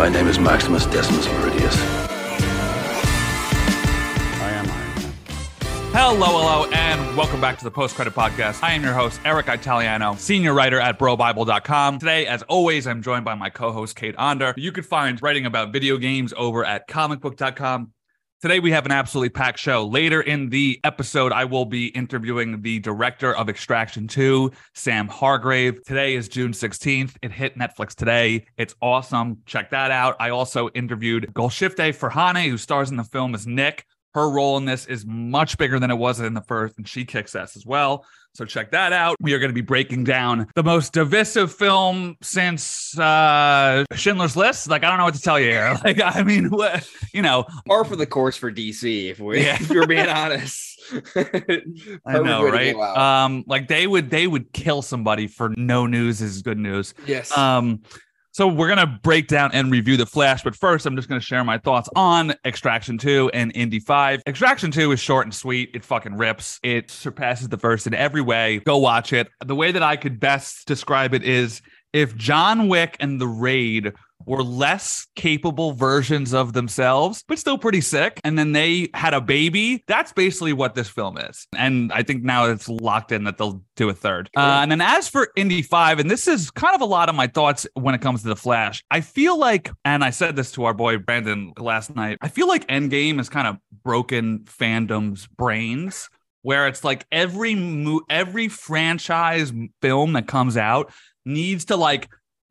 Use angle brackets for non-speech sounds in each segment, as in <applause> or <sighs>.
My name is Maximus Decimus Meridius. I am Iron Man. Hello, hello, and welcome back to the Post Credit Podcast. I am your host, Eric Italiano, senior writer at BroBible.com. Today, as always, I'm joined by my co host, Cade Onder. You can find writing about video games over at comicbook.com. Today, we have an absolutely packed show. Later in the episode, I will be interviewing the director of Extraction 2, Sam Hargrave. Today is June 16th. It hit Netflix today. It's awesome. Check that out. I also interviewed Golshifteh Farahani, who stars in the film as Nik. Her role in this is much bigger than it was in the first, and she kicks ass as well. So check that out. We are going to be breaking down the most divisive film since uh, Schindler's List. Like I don't know what to tell you here. <laughs> Like I mean, what you know, Par for the course for DC, if we Yeah. if you're being honest. <laughs> I know, right? Um, like they would they would kill somebody for no news is good news. yes. Um, so we're gonna break down and review the Flash, but first I'm just gonna share my thoughts on Extraction 2 and Indy 5. Extraction 2 is short and sweet. It fucking rips. It surpasses the first in every way. Go watch it. The way that I could best describe it is if John Wick and the Raid were less capable versions of themselves, but still pretty sick. And then they had a baby. That's basically what this film is. And I think now it's locked in that they'll do a third. Uh, and then as for Indy 5, and this is kind of a lot of my thoughts when it comes to The Flash, I feel like, and I said this to our boy Brandon last night, I feel like Endgame has kind of broken fandom's brains. Where it's like every mo- every franchise film that comes out needs to like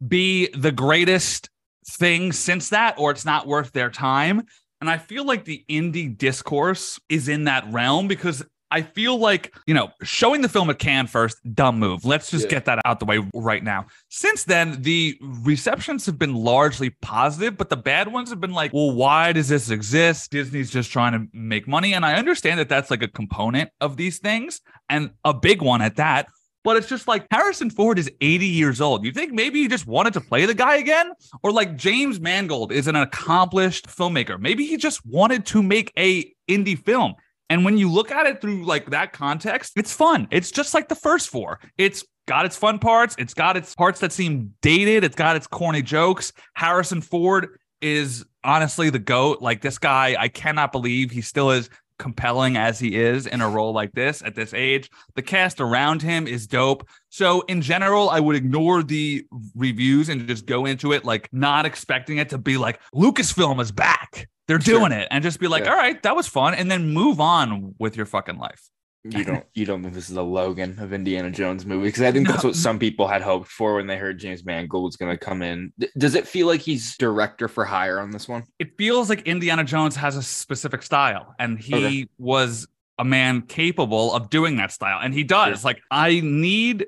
be the greatest thing since that or it's not worth their time. And i feel like the Indy discourse is in that realm because i feel like you know showing the film at cannes first dumb move. Let's just Yeah. get that out the way right now. Since then the receptions have been largely positive but the bad ones have been like well why does this exist? Disney's just trying to make money. And i understand that that's like a component of these things. And a big one at that but it's just like Harrison Ford is 80 years old. You think maybe he just wanted to play the guy again? Or like James Mangold is an accomplished filmmaker. Maybe he just wanted to make a Indy film. And when you look at it through like that context, it's fun. It's just like the first four. It's got its fun parts. It's got its parts that seem dated. It's got its corny jokes. Harrison Ford is honestly the goat. Like this guy, I cannot believe he still is compelling as he is in a role like this at this age. The cast around him is dope. So in general, I would ignore the reviews and just go into it like not expecting it to be like Lucasfilm is back. They're Sure. doing it and just be like, Yeah. all right, that was fun. And then move on with your fucking life. You don't you don't think this is a Logan of Indiana Jones movie? Because I think that's what some people had hoped for when they heard James Mangold's going to come in. D- Does it feel like he's director for hire on this one? It feels like Indiana Jones has a specific style and he Okay. was a man capable of doing that style and he does. Like i need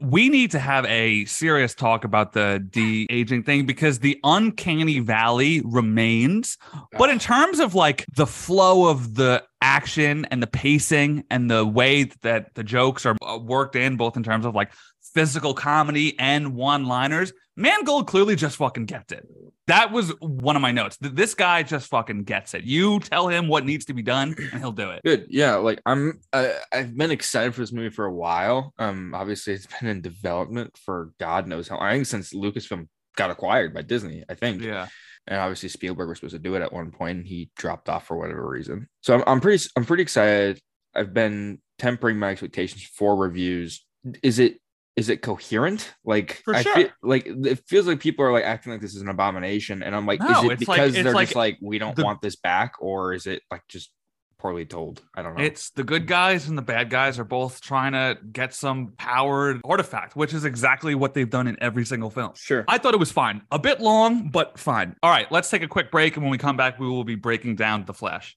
we need to have a serious talk about the de-aging thing because the uncanny valley remains. But in terms of like the flow of the action and the pacing and the way that the jokes are uh, worked in both in terms of like physical comedy and one-liners mangold clearly just fucking gets it that was one of my notes this guy just fucking gets it you tell him what needs to be done and he'll do it Good. Yeah, like I'm I, I've been excited for this movie for a while. Um obviously it's been in development for God knows how I think since Lucasfilm got acquired by Disney, I think. yeah and obviously Spielberg was supposed to do it at one point and he dropped off for whatever reason. So I'm, I'm pretty I'm pretty excited. I've been tempering my expectations for reviews. Is it is it coherent? Like For I sure. feel like it feels like people are like acting like this is an abomination, and I'm like, No, is it it's like- because it's they're like just like we don't the- want this back, or is it like just poorly told? I don't know. It's the good guys and the bad guys are both trying to get some powered artifact, which is exactly what they've done in every single film. sure. I thought it was fine. A bit long, but fine. All right, let's take a quick break. And when we come back, we will be breaking down The Flash.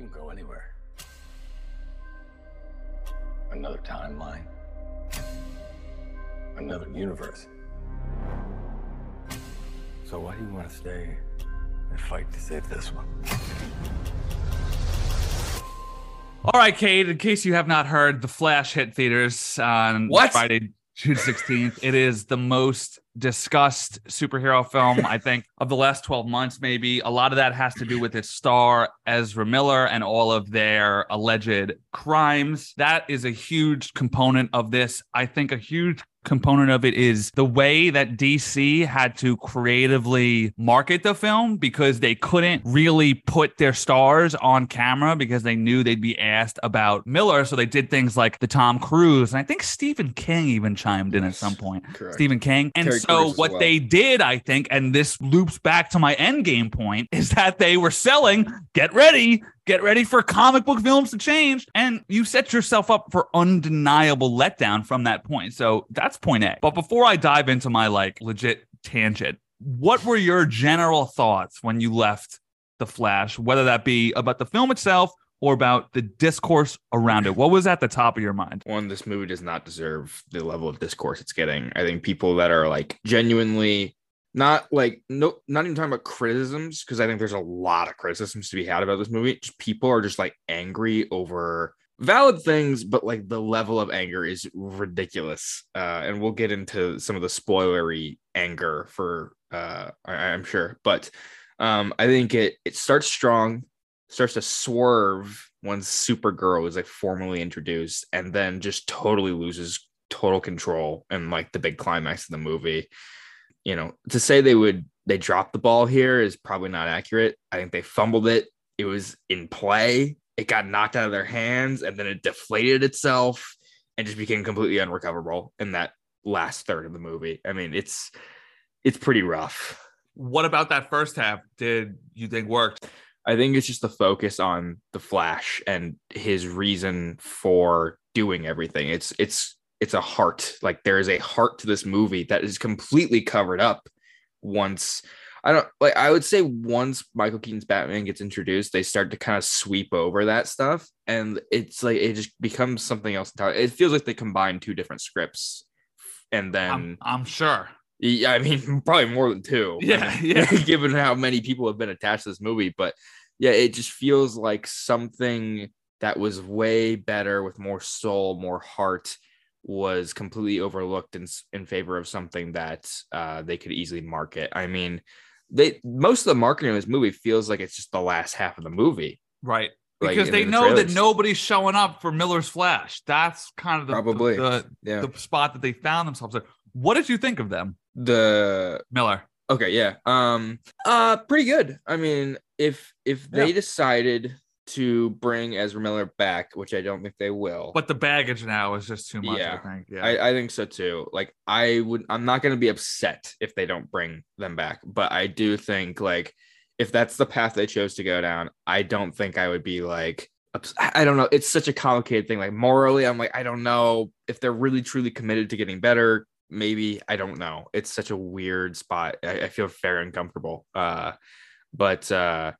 You can go anywhere. Another timeline. another universe. So why do you want to stay and fight to save this one? All right, Cade, in case you have not heard, The Flash hit theaters on What? Friday, June 16th. It is the most discussed superhero film, I <laughs> think, of the last 12 months, maybe. A lot of that has to do with its star, Ezra Miller, and all of their alleged crimes. That is a huge component of this. I think a huge component of it is the way that DC had to creatively market the film because they couldn't really put their stars on camera because they knew they'd be asked about Miller. So they did things like the Tom Cruise, and I think Stephen King even chimed in at some point. Correct. Stephen King. And Terry so as what well. they did, I think, and this loops back to my end game point, is that they were selling, get ready, get ready for comic book films to change. And you set yourself up for undeniable letdown from that point. So that's point A. But before I dive into my like legit tangent, what were your general thoughts when you left The Flash, whether that be about the film itself or about the discourse around it? What was at the top of your mind? one this movie does not deserve the level of discourse it's getting i think people that are like genuinely not like no not even talking about criticisms because i think there's a lot of criticisms to be had about this movie. Just people are just like angry over valid things but like the level of anger is ridiculous. Uh and we'll get into some of the spoilery anger for uh I, i'm sure. But um i think it it starts strong starts to swerve once Supergirl is like formally introduced and then just totally loses total control and like the big climax of the movie. You know, to say they would they dropped the ball here is probably not accurate. I think they fumbled it. It was in play. It got knocked out of their hands and then it deflated itself and just became completely unrecoverable in that last third of the movie. I mean, it's it's pretty rough. What about that first half did you think worked? I think it's just the focus on the Flash and his reason for doing everything. It's it's it's a heart. Like there is a heart to this movie that is completely covered up once I don't like I would say once Michael Keaton's Batman gets introduced, they start to kind of sweep over that stuff and it's like it just becomes something else entirely. It feels like they combine two different scripts and then I'm, I'm sure. yeah, I mean, <laughs> probably more than two. <laughs> Yeah, I <laughs> mean, yeah. given how many people have been attached to this movie, but yeah, it just feels like something that was way better with more soul, more heart, was completely overlooked in in favor of something that uh, they could easily market. I mean, they most of the marketing of this movie feels like it's just the last half of the movie. Right. Like, Because they the know that nobody's showing up for Miller's Flash. That's kind of the, Probably. the, Yeah, the spot that they found themselves in. What did you think of them, the Miller? Okay, yeah. Um uh pretty good. I mean, if if they Yeah. decided to bring Ezra Miller back, which I don't think they will. But the baggage now is just too much, Yeah. I think. Yeah. I, I think so too. Like I would I'm not gonna be upset if they don't bring them back, but I do think like if that's the path they chose to go down, I don't think I would be like ups- I don't know. It's such a complicated thing. Like morally, I'm like, I don't know if they're really truly committed to getting better. Maybe I don't know. It's such a weird spot. I, I feel very uncomfortable. Uh, but uh,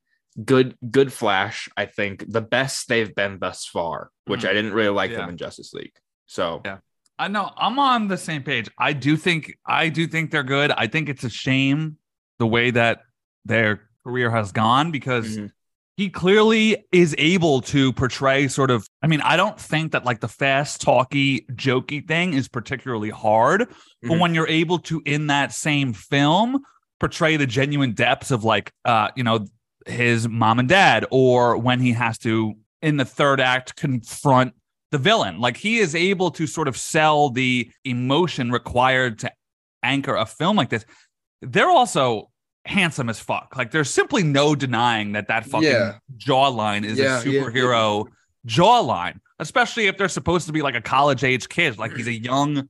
good, good Flash. I think the best they've been thus far, which Mhm. I didn't really like Yeah. them in Justice League. So Yeah. I know I'm on the same page. I do think I do think they're good. I think it's a shame the way that their career has gone because Mhm. he clearly is able to portray sort of I mean, I don't think that like the fast talky jokey thing is particularly hard, but Mhm. when you're able to in that same film portray the genuine depths of like uh, you know, his mom and dad or when he has to in the third act confront the villain. Like he is able to sort of sell the emotion required to anchor a film like this. They're also handsome as fuck. Like there's simply no denying that that fucking Yeah. jawline is Yeah, a yeah, superhero jawline, especially if they're supposed to be like a college age kid. Like he's a young.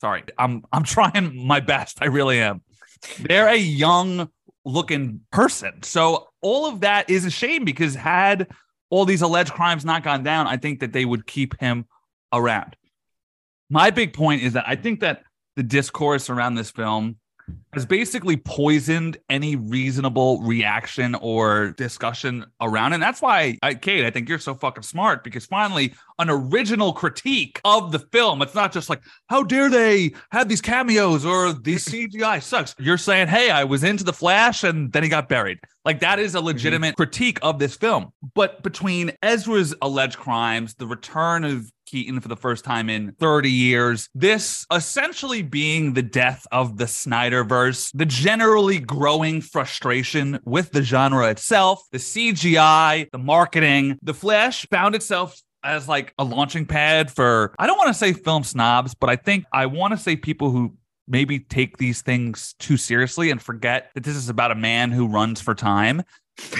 Sorry, I'm I'm trying my best. I really am. They're a young looking person. So all of that is a shame because had all these alleged crimes not gone down, I think that they would keep him around. My big point is that I think that the discourse around this film has basically poisoned any reasonable reaction or discussion around. And that's why, I, Cade, I think you're so fucking smart because finally, an original critique of the film. It's not just like, how dare they have these cameos or the <laughs> CGI sucks. You're saying, hey, I was into the Flash and then he got buried. Like that is a mhm. legitimate critique of this film. But between Ezra's alleged crimes, the return of Keaton for the first time in 30 years, this essentially being the death of the Snyderverse, the generally growing frustration with the genre itself, the CGI, the marketing, the Flash found itself as like a launching pad for I don't want to say film snobs, but I think I want to say people who maybe take these things too seriously and forget that this is about a man who runs for time,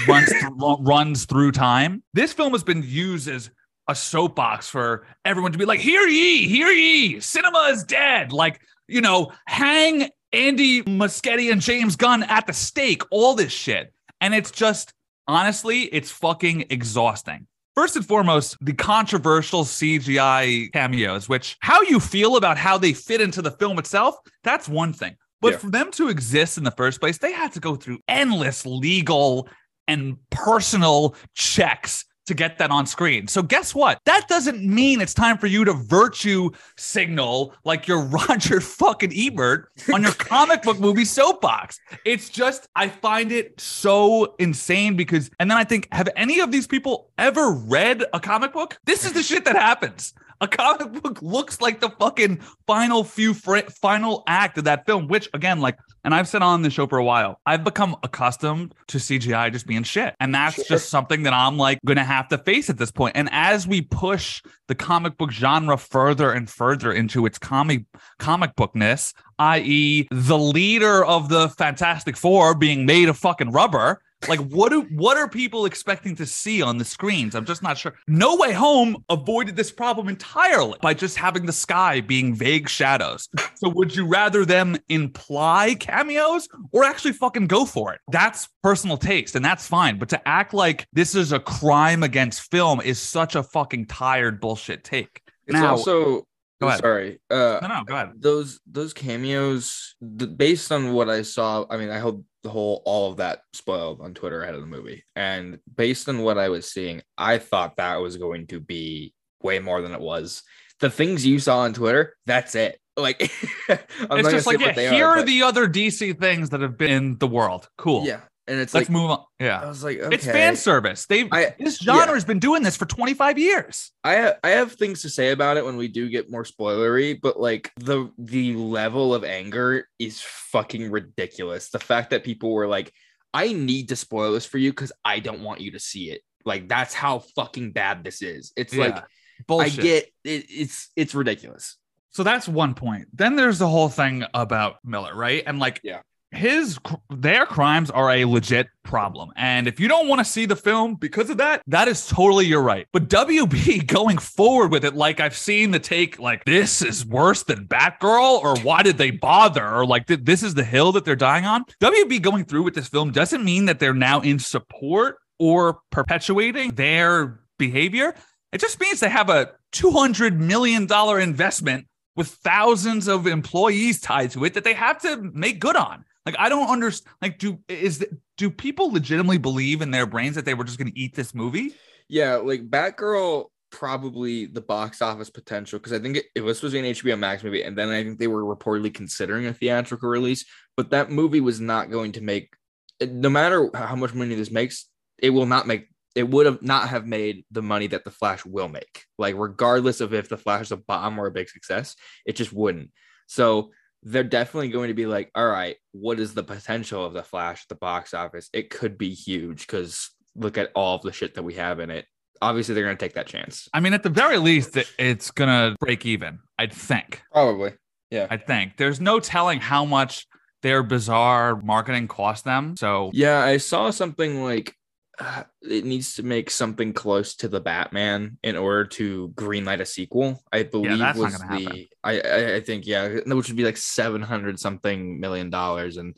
runs <laughs> th- runs through time. This film has been used as a soapbox for everyone to be like, "Hear ye, hear ye! Cinema is dead!" Like you know, hang Andy Muschietti and James Gunn at the stake. All this shit, and it's just honestly, it's fucking exhausting. First and foremost, the controversial CGI cameos, which how you feel about how they fit into the film itself, that's one thing. But Yeah. for them to exist in the first place, they had to go through endless legal and personal checks to get that on screen. So guess what? That doesn't mean it's time for you to virtue signal like you're <laughs> Roger fucking Ebert on your comic book movie soapbox. It's just I find it so insane because and then I think have any of these people ever read a comic book? This is the shit that happens. A comic book looks like the fucking final few fr- final act of that film, which again, like, and I've said on the show for a while, I've become accustomed to CGI just being shit. And that's Sure. just something that I'm like gonna have to face at this point. And as we push the comic book genre further and further into its comic comic bookness, i.e., the leader of the Fantastic Four being made of fucking rubber. Like what do what are people expecting to see on the screens? I'm just not sure. No Way Home avoided this problem entirely by just having the sky being vague shadows. So would you rather them imply cameos or actually fucking go for it? That's personal taste and that's fine. But to act like this is a crime against film is such a fucking tired bullshit take. It's Now- also Go ahead. sorry. Uh No, no, go ahead. those those cameos the, based on what I saw, I mean I hope the whole all of that spoiled on Twitter ahead of the movie. And based on what I was seeing, I thought that was going to be way more than it was. The things you saw on Twitter, that's it. Like <laughs> I'm it's just like, yeah, here are, but- the other DC things that have been in the world. Cool. yeah. And it's Let's like move on. Yeah. I was like, okay. It's fan service. They've I- this genre has been doing this for 25 years. I ha- I have things to say about it when we do get more spoilery, but like the the level of anger is fucking ridiculous. The fact that people were like, "I need to spoil this for you because I don't want you to see it." Like that's how fucking bad this is. It's like Bullshit. I get it, it's it's ridiculous. So that's one point. Then there's the whole thing about Miller, right? And like, Yeah. His their crimes are a legit problem. And if you don't want to see the film because of that, that is totally your right. But WB <laughs> going forward with it, like I've seen the take, like this is worse than Batgirl, or why did they bother, or like th- this is the hill that they're dying on. WB going through with this film doesn't mean that they're now in support or perpetuating their behavior. It just means they have a $200 million investment with thousands of employees tied to it that they have to make good on. Like I don't understand. Like, do is do people legitimately believe in their brains that they were just going to eat this movie? Yeah, like Batgirl probably the box office potential because I think it, it was supposed to be an HBO Max movie, and then I think they were reportedly considering a theatrical release, but that movie was not going to make. No matter how much money this makes, it will not make. It would have not have made the money that the Flash will make. Like regardless of if the Flash is a bomb or a big success, it just wouldn't. So they're definitely going to be like, all right, what is the potential of the Flash at the box office? It could be huge because look at all of the shit that we have in it. Obviously, they're going to take that chance. I mean, at the very least, it- it's going to break even. I'd think. Probably. Yeah. I think there's no telling how much their bizarre marketing cost them. So Yeah, I saw something like uh, it needs to make something close to the Batman in order to greenlight a sequel. I believe that's was the happen. I, I I think yeah, which would be like seven hundred something million dollars, and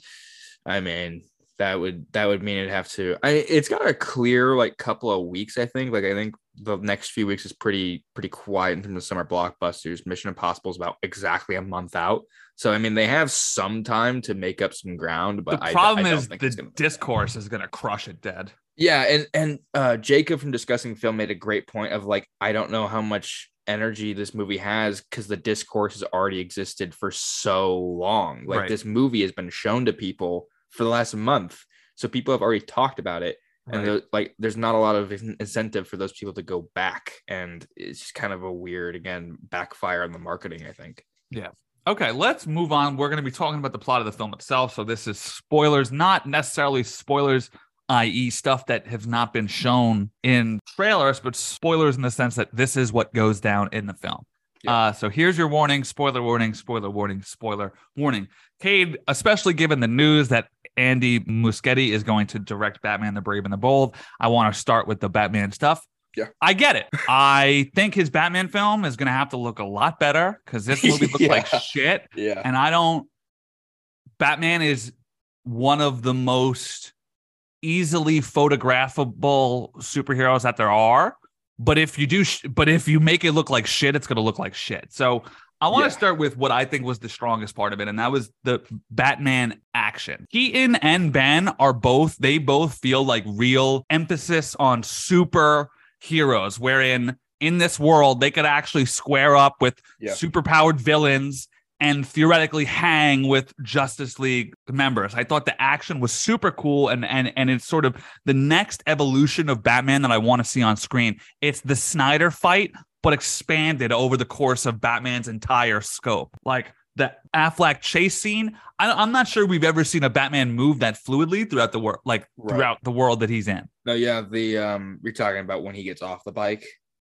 I mean that would that would mean it'd have to. I it's got a clear like couple of weeks. I think. Like I think the next few weeks is pretty pretty quiet in terms of summer blockbusters. Mission Impossible is about exactly a month out. So I mean, they have some time to make up some ground. But the problem I, don't is think the discourse is going to crush it dead. Yeah, and and uh, Jacob from discussing film made a great point of like I don't know how much energy this movie has because the discourse has already existed for so long. Like Right. this movie has been shown to people for the last month, so people have already talked about it, and Right. there- like there's not a lot of incentive for those people to go back, and it's just kind of a weird again backfire on the marketing. I think. Yeah. Okay, let's move on. We're going to be talking about the plot of the film itself. So this is spoilers, not necessarily spoilers, i.e., stuff that has not been shown in trailers, but spoilers in the sense that this is what goes down in the film. Yeah. Uh, so here's your warning: spoiler warning, spoiler warning, spoiler warning. Cade, especially given the news that Andy Muschietti is going to direct Batman: The Brave and the Bold, I want to start with the Batman stuff. Yeah. I get it. <laughs> I think his Batman film is going to have to look a lot better because this movie <laughs> looks like shit. Yeah. And I don't. Batman is one of the most easily photographable superheroes that there are. But if you do, sh- but if you make it look like shit, it's going to look like shit. So I want to Yeah. start with what I think was the strongest part of it, and that was the Batman action. Keaton and Ben are both, they both feel like real emphasis on super heroes, wherein in this world, they could actually square up with Yeah. superpowered villains and theoretically hang with Justice League members. I thought the action was super cool and and and it's sort of the next evolution of Batman that I want to see on screen. It's the Snyder fight but expanded over the course of Batman's entire scope. Like the Affleck chase scene, I, I'm not sure we've ever seen a Batman move that fluidly throughout the world, like Right. throughout the world that he's in. No, yeah. The um, you're talking about when he gets off the bike.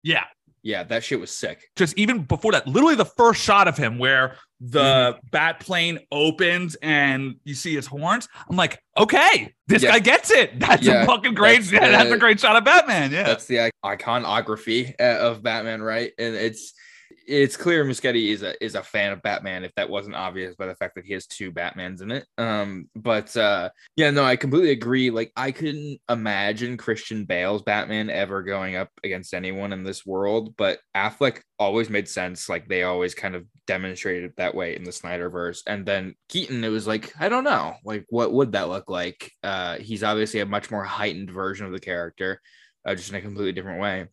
Yeah, Yeah, that shit was sick. just even before that, literally the first shot of him where the bat plane opens and you see his horns. I'm like, okay, this Yeah. guy gets it. <laughs> That's Yeah, a fucking great. that's yeah, <laughs> that's a great shot of Batman. Yeah, That's the iconography uh, of Batman, right? And it's it's clear Muschietti is a is a fan of Batman. If that wasn't obvious by the fact that he has two Batmans in it, um, but uh, yeah, no, I completely agree. Like I couldn't imagine Christian Bale's Batman ever going up against anyone in this world, but Affleck always made sense. Like they always kind of demonstrated that way in the Snyderverse, and then Keaton, it was like I don't know, like what would that look like? Uh, he's obviously a much more heightened version of the character uh, just in a completely different way.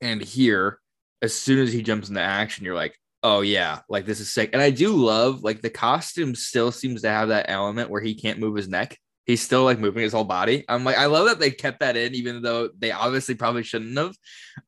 And here, as soon as he jumps into action, you're like, oh yeah, like this is sick. And I do love like the costume still seems to have that element where he can't move his neck. He's still like moving his whole body. I'm like, I love that they kept that in, even though they obviously probably shouldn't have.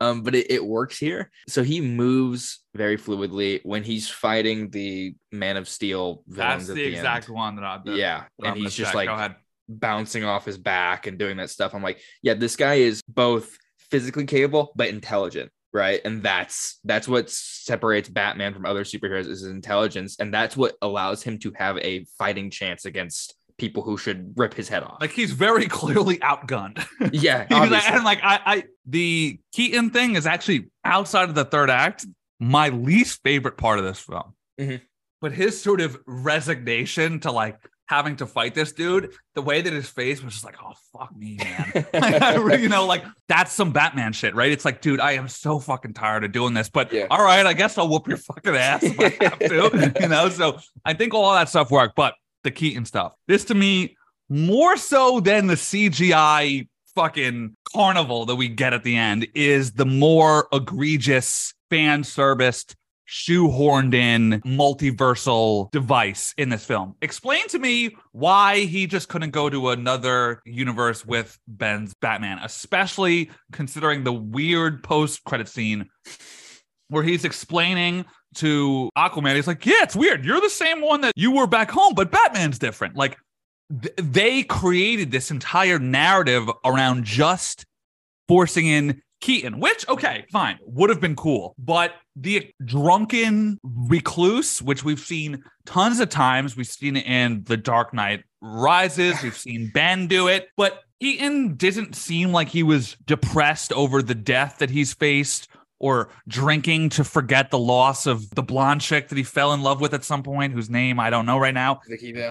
Um, but it, it works here. So he moves very fluidly when he's fighting the Man of Steel that's the, the, exact end. one that I. that- Yeah, that I'm and he's just check. like bouncing off his back and doing that stuff. I'm like, yeah, this guy is both physically capable but intelligent, right? And that's that's what separates Batman from other superheroes is his intelligence, and that's what allows him to have a fighting chance against people who should rip his head off. Like he's very <laughs> clearly outgunned. <laughs> yeah, <laughs> He's like- obviously. and like I, I, the Keaton thing is actually outside of the third act, my least favorite part of this film. Mhm. But his sort of resignation to like having to fight this dude, the way that his face was just like, oh fuck me, man. <laughs> <laughs> Like, you know, like that's some Batman shit, right? It's like, dude, I am so fucking tired of doing this, but Yeah. all right, I guess I'll whoop your fucking ass if I <laughs> have to, you know. So I think all that stuff worked, but the Keaton stuff, this to me more so than the CGI fucking carnival that we get at the end is the more egregious fan serviced shoehorned in multiversal device in this film. Explain to me why he just couldn't go to another universe with Ben's Batman, especially considering the weird post credit scene where he's explaining to Aquaman, he's like, Yeah, it's weird. You're the same one that you were back home, but Batman's different. Like, th- they created this entire narrative around just forcing in Keaton, which, okay, fine, would have been cool. But the drunken recluse, which we've seen tons of times, we've seen it in The Dark Knight Rises, we've seen Ben do it, but Keaton didn't seem like he was depressed over the death that he's faced or drinking to forget the loss of the blonde chick that he fell in love with at some point, whose name I don't know right now.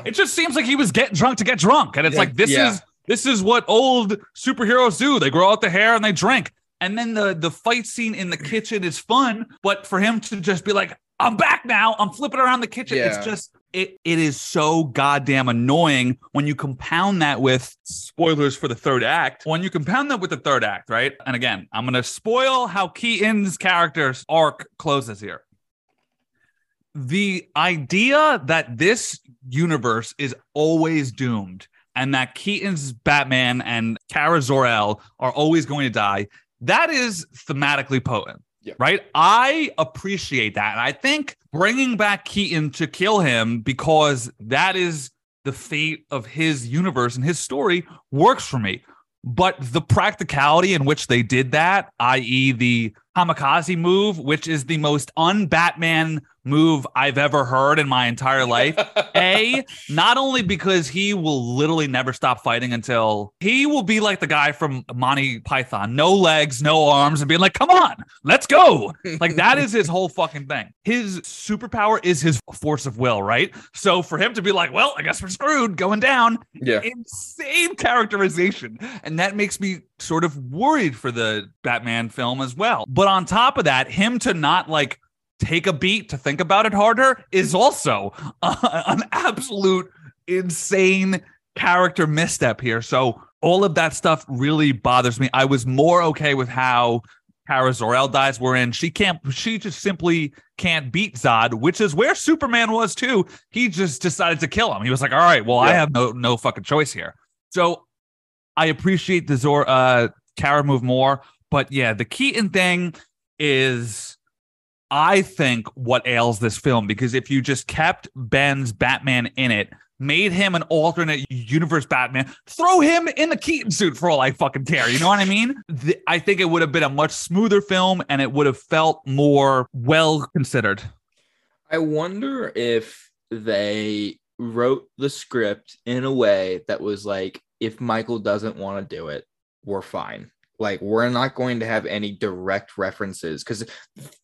It just seems like he was getting drunk to get drunk. And it's Yeah, like this yeah. is this is what old superheroes do. They grow out the hair and they drink. And then the the fight scene in the kitchen is fun, but for him to just be like, I'm back now, I'm flipping around the kitchen. Yeah. It's just it it is so goddamn annoying when you compound that with spoilers for the third act. When you compound that with the third act, right? And again, I'm gonna spoil how Keaton's character's arc closes here the idea that this universe is always doomed and that Keaton's Batman and Kara Zor-El are always going to die, that is thematically potent. Yeah. Right. I appreciate that. And I think bringing back Keaton to kill him because that is the fate of his universe and his story works for me. But the practicality in which they did that, i.e., the kamikaze move, which is the most un-Batman move I've ever heard in my entire life. <laughs> A, not only because he will literally never stop fighting until he will be like the guy from Monty Python, no legs, no arms, and being like, come on, let's go. Like that is his whole fucking thing. His superpower is his force of will, right? So for him to be like, well, I guess we're screwed going down, yeah. insane characterization. And that makes me sort of worried for the Batman film as well. But on top of that, him to not like take a beat to think about it harder is also uh, an absolute insane character misstep here. So all of that stuff really bothers me. I was more okay with how Kara Zor-El dies. Wherein she can't, she just simply can't beat Zod, which is where Superman was too. He just decided to kill him. He was like, "All right, well, I have no no fucking choice here." So I appreciate the Zor uh Kara move more, but yeah, the Keaton thing is I think what ails this film because if you just kept Ben's Batman in it, made him an alternate universe Batman, throw him in the Keaton suit for all I fucking care. You know what I mean? The- I think it would have been a much smoother film and it would have felt more well considered. I wonder if they wrote the script in a way that was like, if Michael doesn't want to do it, we're fine. Like, we're not going to have any direct references because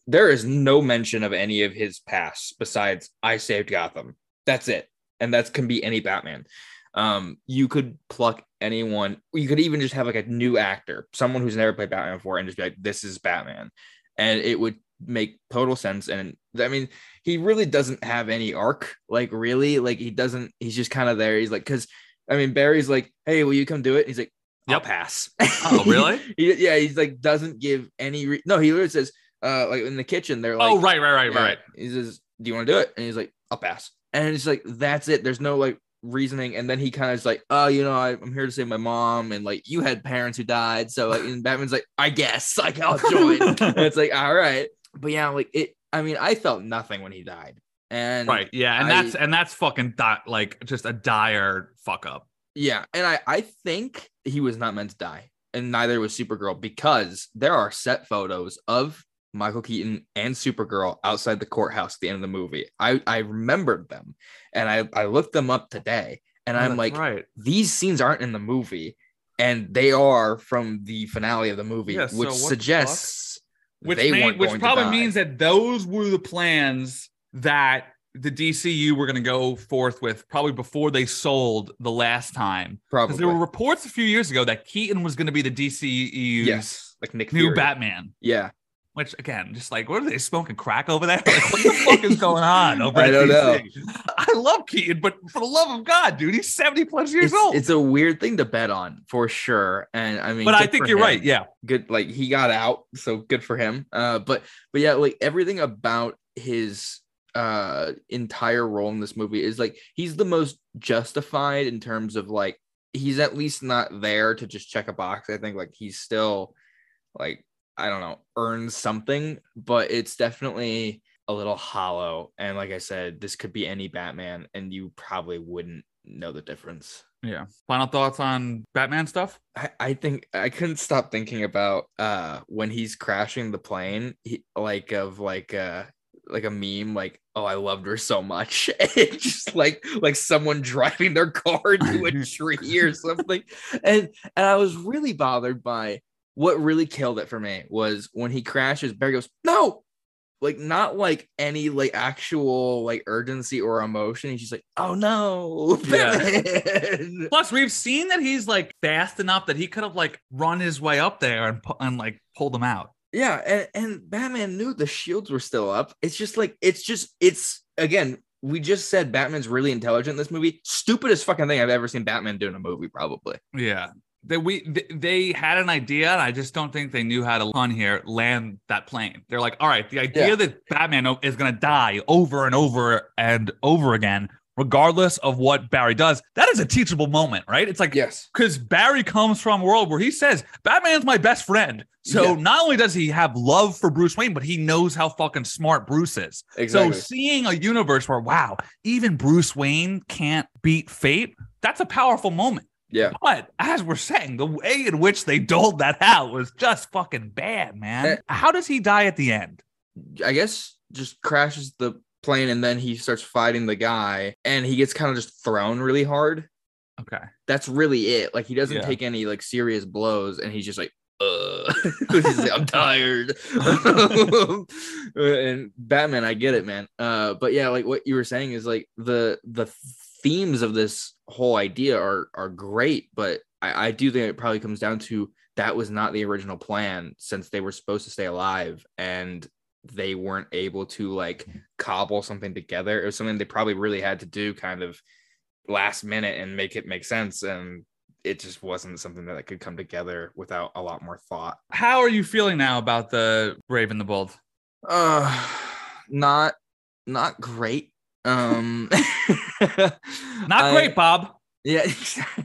there is no mention of any of his past besides I saved Gotham. That's it. And that can be any Batman. Um, you could pluck anyone, you could even just have like a new actor, someone who's never played Batman before, and just be like, this is Batman. And it would make total sense. And I mean, he really doesn't have any arc. Like, really, like he doesn't, he's just kind of there. He's like, because I mean, Barry's like, hey, will you come do it? He's like, I'll Yep. pass. <laughs> Oh, really? He- yeah, he's like, doesn't give any, re- no, he literally says, uh, like in the kitchen, they're like, oh, right, right, right, yeah. right. He says, do you want to do it? And he's like, I'll pass. And it's like, that's it. There's no like reasoning. And then he kind of is like, oh, you know, I, I'm here to save my mom. And like, you had parents who died. So like, and Batman's like, I guess, <laughs> like, I'll join. and it's like, all right. But yeah, like it, I mean, I felt nothing when he died. And Right. Yeah. And I- that's and that's fucking di- like just a dire fuck up. Yeah, and I I think he was not meant to die, and neither was Supergirl because there are set photos of Michael Keaton and Supergirl outside the courthouse at the end of the movie. I I remembered them, and I I looked them up today, and oh, I'm like, right. these scenes aren't in the movie, and they are from the finale of the movie, Yeah, so which the suggests Which they may- weren't which probably means that those were the plans that the DCU were going to go forth with probably before they sold the last time. Because there were reports a few years ago that Keaton was going to be the DCEU's yes, like Nick new Fury. Batman. Yeah, Which again, just like what are they smoking crack over there? <laughs> Like what the fuck is going on over I don't DC? I love Keaton, but for the love of God, dude, he's 70 plus years it's, old. it's a weird thing to bet on for sure, and I mean, but I think you're him. right. Yeah. good like he got out so good for him uh but but yeah like everything about his uh entire role in this movie is like he's the most justified in terms of like he's at least not there to just check a box i think like he's still like i don't know earns something but it's definitely a little hollow and like i said this could be any batman and you probably wouldn't know the difference Yeah. Final thoughts on Batman stuff? I, I think I couldn't stop thinking about uh when he's crashing the plane, he, like of like uh like a meme, like oh I loved her so much, <laughs> It's just like like someone driving their car <laughs> into a tree or something, and and I was really bothered by what really killed it for me was when he crashes, Barry goes, no, like not like any like actual like urgency or emotion. He's just like, oh no. <laughs> Yeah. Plus, we've seen that he's like fast enough that he could have like run his way up there and and like pulled him out. Yeah, and, and Batman knew the shields were still up. It's just like it's just it's again, we just said Batman's really intelligent in this movie. Stupidest fucking thing I've ever seen Batman do in a movie, probably. Yeah. That we th- they had an idea, and I just don't think they knew how to on here land that plane. They're like, all right, the idea Yeah. that Batman is gonna die over and over and over again, regardless of what Barry does, that is a teachable moment, right? It's like Yes. because Barry comes from a world where he says Batman's my best friend. So Yeah. not only does he have love for Bruce Wayne, but he knows how fucking smart Bruce is. Exactly. So seeing a universe where wow, even Bruce Wayne can't beat fate, that's a powerful moment. yeah. But as we're saying, the way in which they doled that out was just fucking bad, man. Eh. How does he die at the end? I guess just crashes the plane and then he starts fighting the guy and he gets kind of just thrown really hard. Okay. That's really it. Like he doesn't Yeah. take any like serious blows and he's just like, uh <laughs> he's like, I'm tired. <laughs> and Batman, I get it, man. Uh but yeah, like what you were saying is like the the themes of this whole idea are are great, but I, I do think it probably comes down to that was not the original plan since they were supposed to stay alive and they weren't able to like cobble something together. It was something they probably really had to do kind of last minute and make it make sense. And it just wasn't something that could come together without a lot more thought. How are you feeling now about the Brave and the Bold? Uh not not great. Um <laughs> Not great, Bob. Yeah,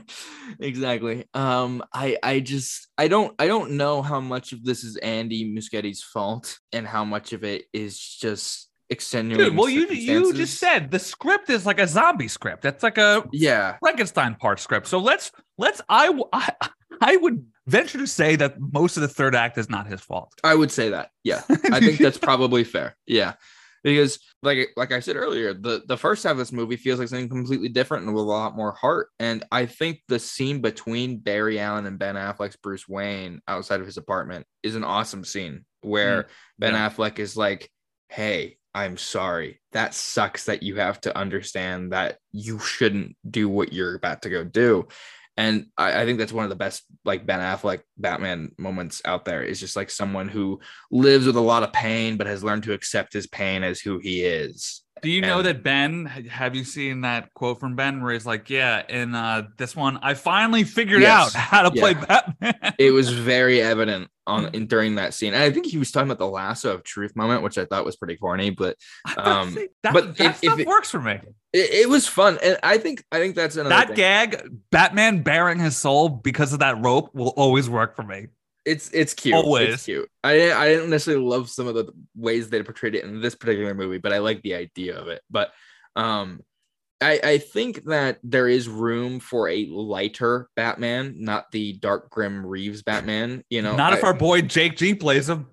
<laughs> exactly. Um, I I just I don't I don't know how much of this is Andy Muschietti's fault and how much of it is just extenuating. Dude, well, you you just said the script is like a zombie script. That's like a yeah. Frankenstein part script. So let's let's I, <laughs> I would venture to say that most of the third act is not his fault. I would say that. Yeah, <laughs> I think that's probably fair. Yeah, because like like I said earlier, the the first half of this movie feels like something completely different and with a lot more heart. And I think the scene between Barry Allen and Ben Affleck's Bruce Wayne outside of his apartment is an awesome scene where mm, Ben Yeah. Affleck is like, "Hey, I'm sorry. That sucks that you have to understand that you shouldn't do what you're about to go do." And I, I think that's one of the best like Ben Affleck Batman moments out there is just like someone who lives with a lot of pain but has learned to accept his pain as who he is. Do you know that Ben? Have you seen that quote from Ben where he's like, "Yeah, in uh, this one, I finally figured Yes. out how to play Yeah. Batman." It was <laughs> very evident on in, during that scene. And I think he was talking about the lasso of truth moment, which I thought was pretty corny, but <laughs> um, that, but that if- if stuff it- works for me. it, it was fun. And I think I think that's another That thing. gag, Batman bearing his soul because of that rope, will always work for me. It's it's cute. Always. It's cute. I didn't I didn't necessarily love some of the ways they portrayed it in this particular movie, but I like the idea of it. But um I, I think that there is room for a lighter Batman, not the dark grim Reeves Batman. You know, Not if I- our boy Jake G plays him.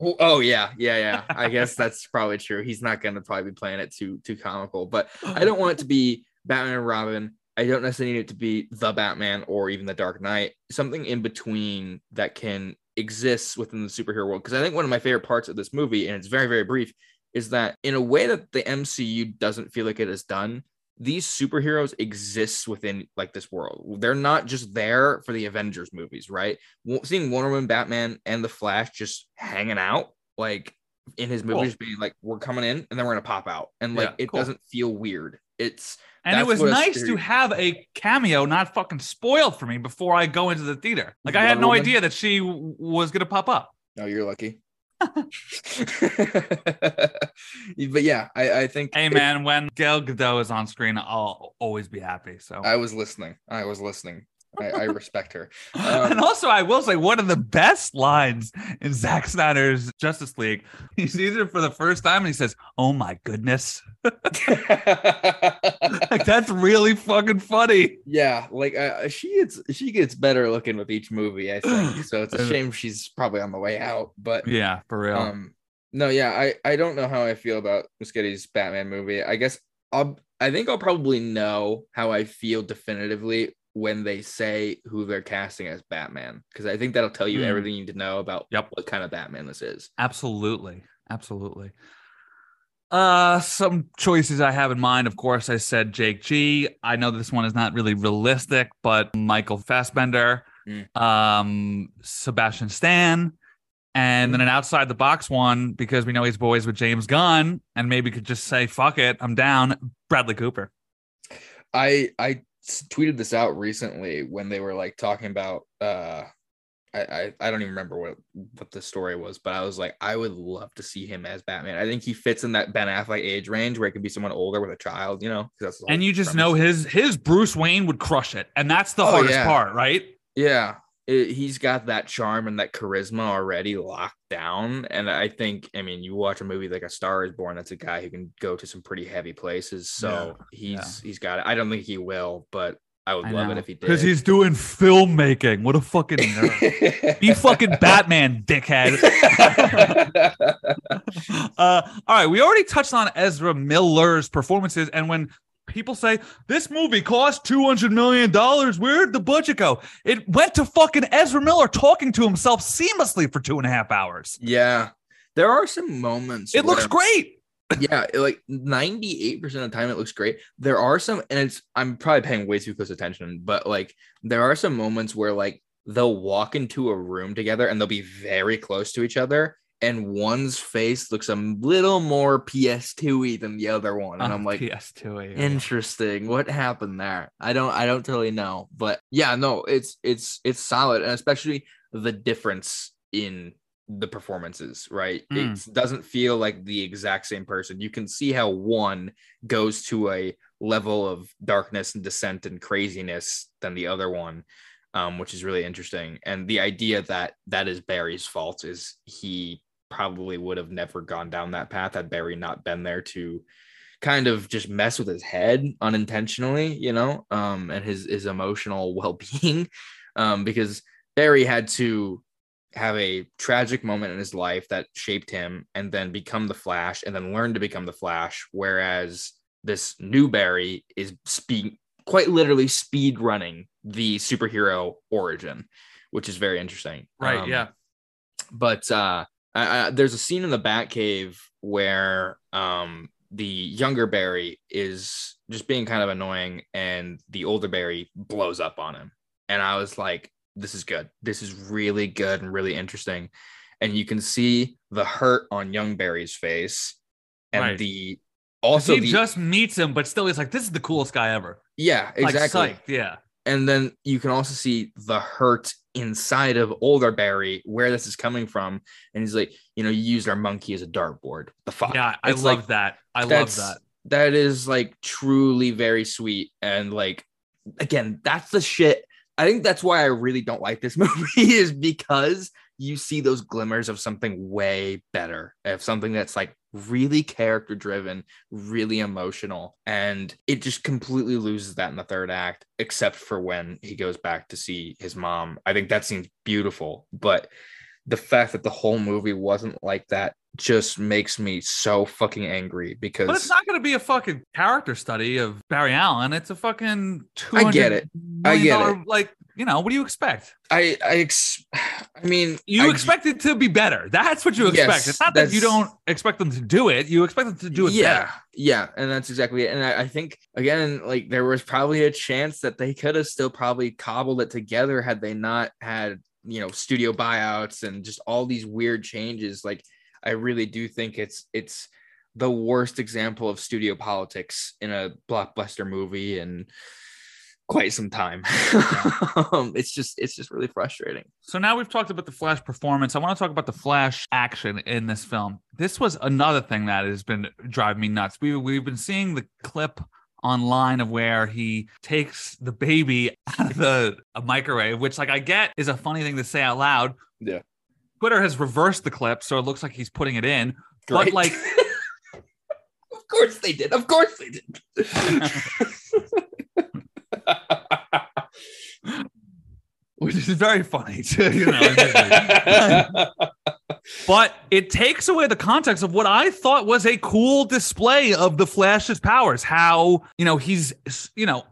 Oh, oh, yeah, yeah, yeah. <laughs> I guess that's probably true. He's not gonna probably be playing it too too comical, but I <gasps> don't want it to be Batman and Robin. I don't necessarily need it to be the Batman or even the Dark Knight. Something in between that can exist within the superhero world. Because I think one of my favorite parts of this movie, and it's very very brief, is that in a way that the MCU doesn't feel like it has done. These superheroes exist within like this world. They're not just there for the Avengers movies, right? Seeing Wonder Woman, Batman, and the Flash just hanging out, like in his Cool. movies, being like, "We're coming in, and then we're gonna pop out," and like Yeah, it cool. doesn't feel weird. It's And it was nice to have have a cameo not fucking spoiled for me before I go into the theater. Like I had no Woman? idea that she w- was gonna pop up. oh, you're lucky. <laughs> but yeah, I, I think Hey it- man, when Gal Gadot is on screen, I'll always be happy. So I was listening. I was listening. I, I respect her. <laughs> and Um, also, I will say one of the best lines in Zack Snyder's Justice League. <laughs> He sees her for the first time and he says, "Oh my goodness!" <laughs> Like that's really fucking funny. yeah, like uh, she gets she gets better looking with each movie. I think <sighs> so. It's a shame she's probably on the way out, but Yeah, for real. Um, no, yeah, I I don't know how I feel about Muschietti's Batman movie. I guess I'll I think I'll probably know how I feel definitively when they say who they're casting as Batman because I think that'll tell you Hmm. everything you need to know about Yep. what kind of Batman this is. Absolutely. Absolutely. Uh some choices I have in mind. Of course, I said Jake G. I know this one is not really realistic, but Michael Fassbender, Mm. um, Sebastian Stan, and then an outside the box one because we know he's boys with James Gunn, and maybe could just say, fuck it, I'm down. Bradley Cooper. I I tweeted this out recently when they were like talking about uh I, I I don't even remember what what the story was, but I was like, I would love to see him as Batman. I think he fits in that Ben Affleck age range where it could be someone older with a child, you know. That's And you just premise. know his his Bruce Wayne would crush it. And that's the Oh, hardest yeah. part, right? Yeah, it, he's got that charm and that charisma already locked down. And I think, I mean, you watch a movie like A Star Is Born. That's a guy who can go to some pretty heavy places. So he's he's got it. I don't think he will, but I would I love know. it if he did. Because he's doing filmmaking. What a fucking nerd. <laughs> Be fucking Batman, dickhead. <laughs> <laughs> uh, all right, we already touched on Ezra Miller's performances, and when people say this movie cost two hundred million dollars, where'd the budget go? It went to fucking Ezra Miller talking to himself seamlessly for two and a half hours. yeah, there are some moments. It looks great. yeah, like 98% of the time it looks great. There are some, and it's I'm probably paying way too close attention, but like there are some moments where like they'll walk into a room together and they'll be very close to each other, and one's face looks a little more PS2y than the other one. And I'm like, PS2y. interesting. What happened there? I don't I don't totally know. But yeah, no, it's it's it's solid, and especially the difference in the performances, right? Mm. It doesn't feel like the exact same person. You can see how one goes to a level of darkness and descent and craziness than the other one. Um, which is really interesting. And the idea that that is Barry's fault is he probably would have never gone down that path had Barry not been there to kind of just mess with his head unintentionally, you know, um, and his his emotional <laughs> well-being. Um, because Barry had to have a tragic moment in his life that shaped him and then become the Flash and then learn to become the Flash. Whereas this new Barry is speed quite literally speed running the superhero origin, which is very interesting. Right. Um, yeah. but uh I, I, there's a scene in the Batcave where um the younger Barry is just being kind of annoying and the older Barry blows up on him and I was like this is good this is really good and really interesting and you can see the hurt on young Barry's face and Right. the Also, he the, just meets him, but still, he's like, "This is the coolest guy ever." yeah Like, exactly psyched, yeah. And then you can also see the hurt inside of older Barry, where this is coming from. And he's like, you know, you used our monkey as a dartboard. The fuck. Yeah, I It's love like, that. I love that. That is like truly very sweet. And like, again, that's the shit. I think that's why I really don't like this <laughs> movie is because you see those glimmers of something way better, of something that's like really character driven, really emotional. And it just completely loses that in the third act, except for when he goes back to see his mom. I think that seems beautiful. But the fact that the whole movie wasn't like that just makes me so fucking angry because But it's not going to be a fucking character study of Barry Allen. It's a fucking. I get it. I get $200 Like, you know, what do you expect? I I ex- I mean You I- expect it to be better. That's what you expect. Yes, it's not that you don't expect them to do it. You expect them to do it yeah better. yeah and that's exactly it and I, I think again like there was probably a chance that they could have still probably cobbled it together had they not had you know studio buyouts and just all these weird changes like i really do think it's it's the worst example of studio politics in a blockbuster movie in quite some time <laughs> um, it's just it's just really frustrating So now we've talked about the Flash performance. I want to talk about the Flash action in this film. This was another thing that has been driving me nuts. We we've been seeing the clip online of where he takes the baby <laughs> out of the a microwave, which like I get is a funny thing to say out loud. Yeah. Twitter has reversed the clip, so it looks like he's putting it in. But like <laughs> of course they did of course they did <laughs> which is very funny <laughs> too, you know. <laughs> but it takes away the context of what I thought was a cool display of the Flash's powers. How, you know, he's, you know,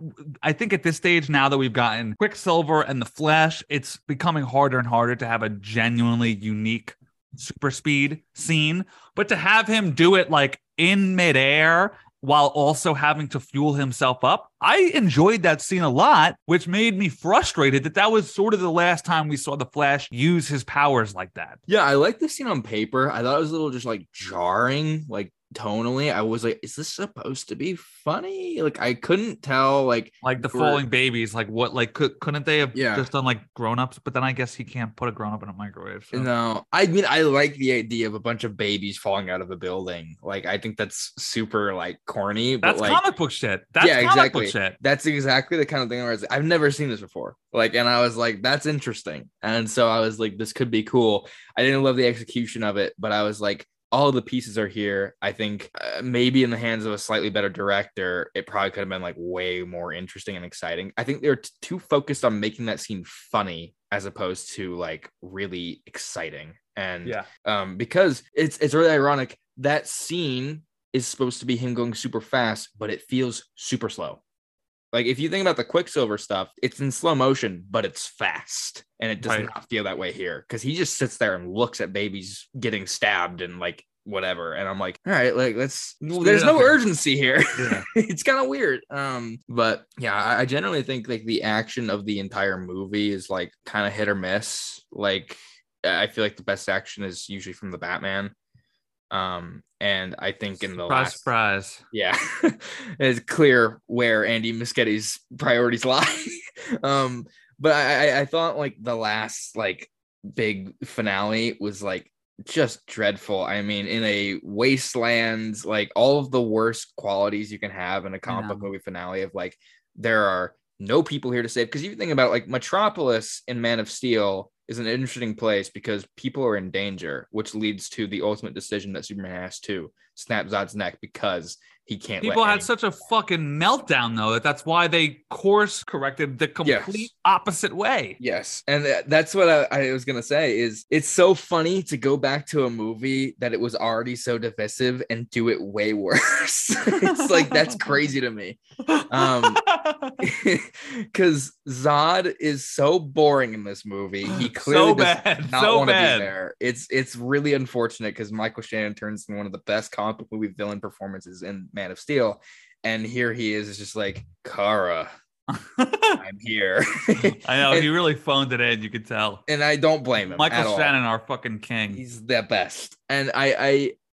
I think at this stage now that we've gotten Quicksilver and the Flash, it's becoming harder and harder to have a genuinely unique super speed scene. But to have him do it like in midair while also having to fuel himself up. I enjoyed that scene a lot, which made me frustrated that that was sort of the last time we saw the Flash use his powers like that. Yeah, I like the scene on paper. I thought it was a little just like jarring, like tonally i was like is this supposed to be funny? Like i couldn't tell like like the falling babies like what like could, couldn't they have Yeah. just done like grown-ups? But then i guess he can't put a grown-up in a microwave so. no i mean i like the idea of a bunch of babies falling out of a building. Like i think that's super like corny but that's like comic book shit. That's yeah comic exactly. book shit. That's exactly the kind of thing where I was like, i've never seen this before. Like and i was like that's interesting. And so i was like this could be cool. I didn't love the execution of it but i was like all the pieces are here i think uh, maybe in the hands of a slightly better director it probably could have been like way more interesting and exciting. I think they're t- too focused on making that scene funny as opposed to like really exciting. And yeah. um because it's it's really ironic that scene is supposed to be him going super fast but it feels super slow like if you think about the quicksilver stuff it's in slow motion but it's fast and it does Right. not feel that way here because he just sits there and looks at babies getting stabbed and like whatever and i'm like all right like let's Speed there's no urgency here. <laughs> Yeah. <laughs> It's kind of weird um but yeah I, I generally think like the action of the entire movie is like kind of hit or miss. Like i feel like the best action is usually from the batman um and i think in the surprise last surprise. Yeah <laughs> it's clear where andy muschietti's priorities <laughs> lie. Um but I, I i thought like the last like big finale was like just dreadful. I mean in a wasteland like all of the worst qualities you can have in a comic book movie finale of like there are no people here to save. Because you think about like metropolis in man of steel is an interesting place because people are in danger which leads to the ultimate decision that superman has to snap zod's neck because he can't people had such a fucking meltdown though that that's why they course corrected the complete Yes. opposite way Yes, and th- that's what I, I was gonna say. Is it's so funny to go back to a movie that it was already so divisive and do it way <laughs> worse. it's like that's crazy to me. Um, <laughs> Because Zod is so boring in this movie. He clearly so does not so want to be there. It's it's really unfortunate because Michael Shannon turns in one of the best comic book movie villain performances in Man of Steel, and here he is, is just like Kara, <laughs> I'm here. I know <laughs> And- he really phoned it in. You could tell. and I don't blame him. at Michael all. Shannon, our fucking king. He's the best. And I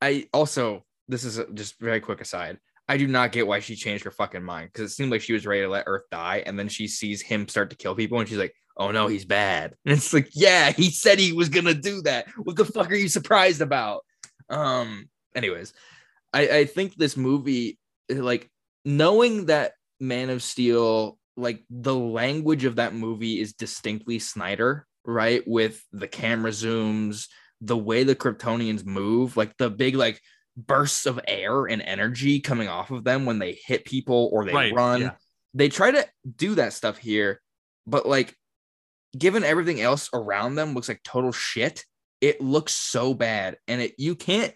I I also this is a, just very quick aside. I do not get why she changed her fucking mind because it seemed like she was ready to let Earth die, and then she sees him start to kill people, and she's like, "Oh no, he's bad." And <laughs> it's like, "Yeah, he said he was gonna do that. What the fuck are you surprised about?" Um. Anyways, I I think this movie, like knowing that Man of Steel, like the language of that movie is distinctly Snyder, right? With the camera zooms, the way the Kryptonians move, like the big like bursts of air and energy coming off of them when they hit people or they Right, run. yeah. They try to do that stuff here, but like given everything else around them looks like total shit, it looks so bad. And it you can't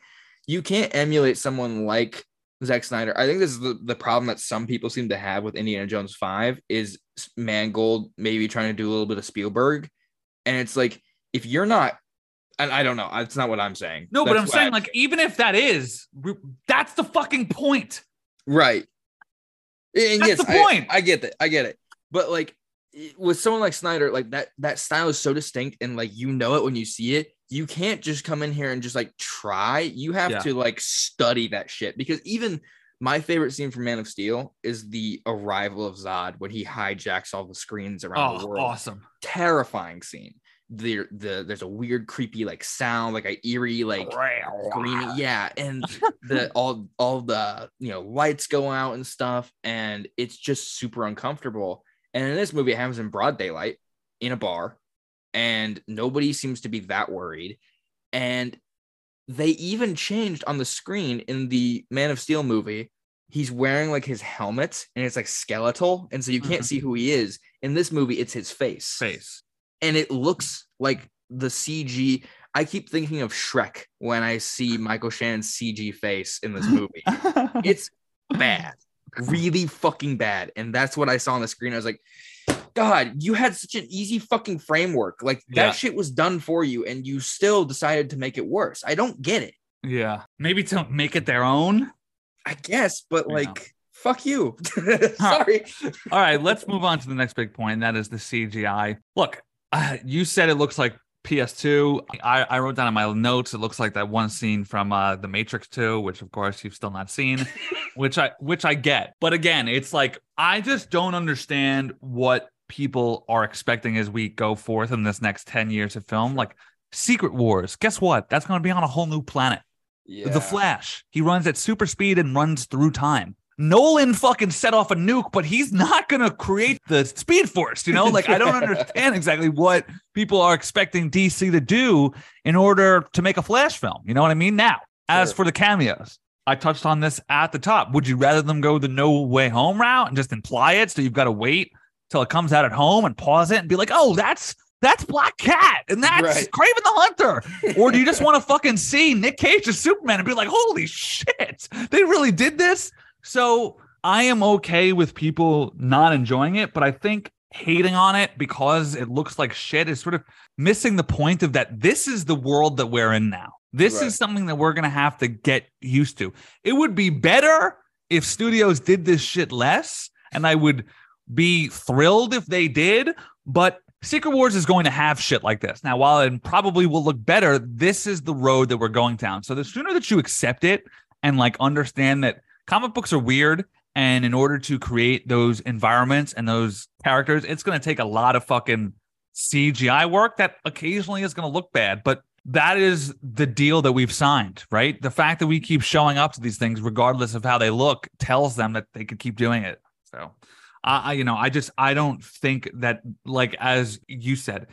you can't emulate someone like Zack Snyder. I think this is the, the problem that some people seem to have with Indiana Jones 5 is Mangold maybe trying to do a little bit of Spielberg. And it's like, if you're not, and I don't know, that's not what I'm saying. No, but That's I'm what saying, like, even if that is, that's the fucking point. right. And That's yes, the I- point. I, get that. I get it. But like with someone like Snyder, like that, that style is so distinct and like you know it when you see it. You can't just come in here and just like try. You have Yeah. to like study that shit because even my favorite scene from Man of Steel is the arrival of Zod when he hijacks all the screens around the Oh, world. awesome. Terrifying scene. There, the there's a weird, creepy like sound, like a eerie, like screaming. Yeah, and <laughs> the all all the you know lights go out and stuff, and it's just super uncomfortable. And in this movie, it happens in broad daylight in a bar, and nobody seems to be that worried. And they even changed on the screen in the Man of Steel movie. He's wearing like his helmet, and it's like skeletal, and so you can't Mhm. see who he is. In this movie, it's his face Face. and it looks like the CG. I keep thinking of Shrek when I see Michael Shannon's CG face in this movie. <laughs> it's bad, really fucking bad. And that's what I saw on the screen. I was like, God, you had such an easy fucking framework. Like that Yeah. shit was done for you, and you still decided to make it worse. I don't get it. yeah. Maybe to make it their own. I guess, but Yeah. like, fuck you. <laughs> Sorry. All right, let's move on to the next big point. And that is the CGI. Look, uh, you said it looks like PS2. I, I wrote down in my notes. It looks like that one scene from uh, The Matrix 2, which of course you've still not seen, <laughs> which I which I get. But again, it's like I just don't understand what people are expecting as we go forth in this next 10 years of film. Like Secret Wars. Guess what? That's going to be on a whole new planet. Yeah. The Flash. He runs at super speed and runs through time. Nolan fucking set off a nuke, but he's not going to create the speed force. You know, like I don't <laughs> understand exactly what people are expecting DC to do in order to make a Flash film. You know what I mean? Now, as Sure. for the cameos, I touched on this at the top. Would you rather them go the no way home route and just imply it so you've got to wait till it comes out at home and pause it and be like, oh, that's that's Black Cat and that's Right. Kraven the Hunter? Or do you just <laughs> want to fucking see Nick Cage as Superman and be like, holy shit, they really did this? So I am okay with people not enjoying it, but I think hating on it because it looks like shit is sort of missing the point of that this is the world that we're in now. This Right. is something that we're going to have to get used to. It would be better if studios did this shit less, and I would be thrilled if they did, but Secret Wars is going to have shit like this. Now, while it probably will look better, this is the road that we're going down. So the sooner that you accept it and like understand that comic books are weird and in order to create those environments and those characters, it's going to take a lot of fucking CGI work that occasionally is going to look bad, but that is the deal that we've signed, right? The fact that we keep showing up to these things, regardless of how they look, tells them that they could keep doing it. So, I, you know, I just I don't think that like as you said,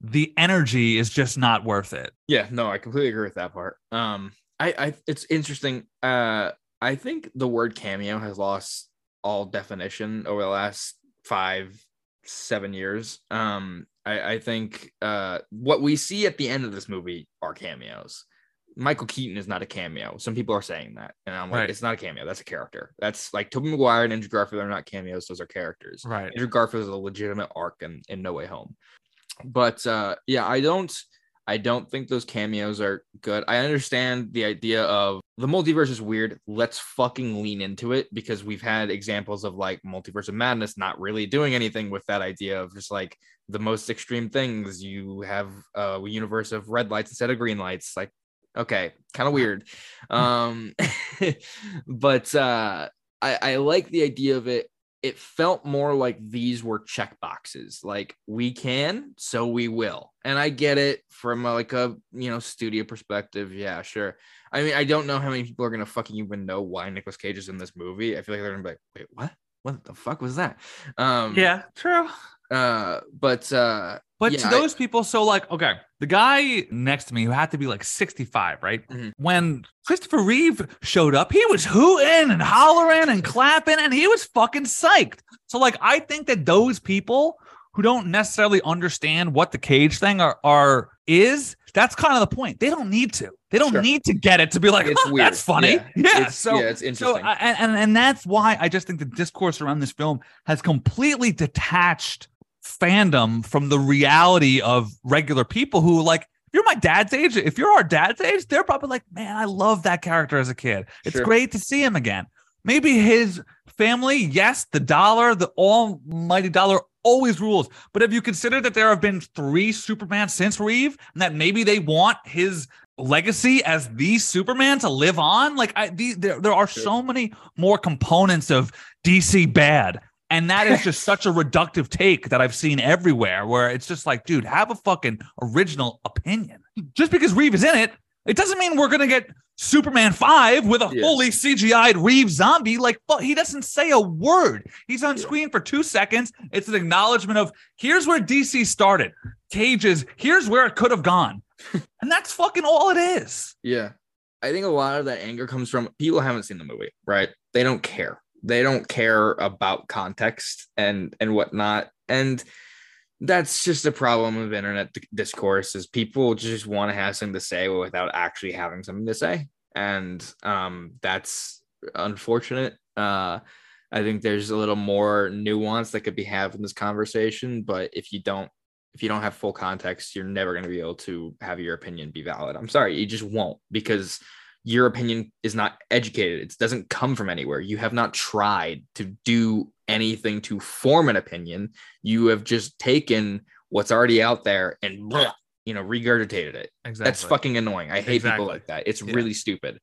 the energy is just not worth it. Yeah, no, I completely agree with that part. Um, I, I, it's interesting. Uh, I think the word cameo has lost all definition over the last five, seven years. Um, I, I think uh, what we see at the end of this movie are cameos. Michael Keaton is not a cameo. Some people are saying that, and I'm like, Right. it's not a cameo. That's a character. That's like Tobey Maguire and Andrew Garfield are not cameos. Those are characters. Right. Andrew Garfield is a legitimate arc in, in No Way Home. But uh yeah, I don't I don't think those cameos are good. I understand the idea of the multiverse is weird. Let's fucking lean into it because we've had examples of like multiverse of madness not really doing anything with that idea of just like the most extreme things. You have a universe of red lights instead of green lights. Like, okay, kind of weird. Um, <laughs> but uh, I, I like the idea of it. It felt more like these were check boxes. Like we can, so we will. And I get it from a, like a you know studio perspective. Yeah, sure. I mean, I don't know how many people are gonna fucking even know why Nicolas Cage is in this movie. I feel like they're gonna be like, wait, what? What the fuck was that? Um, Yeah, true. Uh, but uh, But Yeah, to I- those people, so like, okay, the guy next to me who had to be like 65, right? Mhm. When Christopher Reeve showed up, he was hooting and hollering and clapping and he was fucking psyched. So, like, I think that those people who don't necessarily understand what the cage thing are, are is, that's kind of the point. They don't need to. They don't Sure. need to get it to be like, It's "Huh, weird. that's funny. Yeah. <laughs> Yeah. It's- so, yeah, it's so interesting. I, and, and and that's why I just think the discourse around this film has completely detached fandom from the reality of regular people who like if you're my dad's age if you're our dad's age they're probably like man i love that character as a kid. It's Sure. great to see him again. Maybe his family yes the dollar the almighty dollar always rules. But have you considered that there have been three superman since reeve and that maybe they want his legacy as the superman to live on like i the, there, there are so many more components of dc bad and that is just <laughs> such a reductive take that I've seen everywhere where it's just like, dude, have a fucking original opinion. Just because Reeve is in it, it doesn't mean we're going to get Superman 5 with a Yeah. fully CGI'd Reeve zombie. Like, he doesn't say a word. He's on Yeah. screen for two seconds. It's an acknowledgement of here's where DC started. Cages, here's where it could have gone. <laughs> and that's fucking all it is. Yeah. I think a lot of that anger comes from people haven't seen the movie, right? They don't care. They don't care about context and and whatnot. And that's just a problem of internet discourse is people just want to have something to say without actually having something to say. And um that's unfortunate. Uh i think there's a little more nuance that could be had in this conversation but if you don't if you don't have full context you're never going to be able to have your opinion be valid. I'm sorry you just won't because your opinion is not educated it doesn't come from anywhere you have not tried to do anything to form an opinion you have just taken what's already out there and you know regurgitated it Exactly. that's fucking annoying. I hate Exactly. people like that. It's Yeah. really stupid.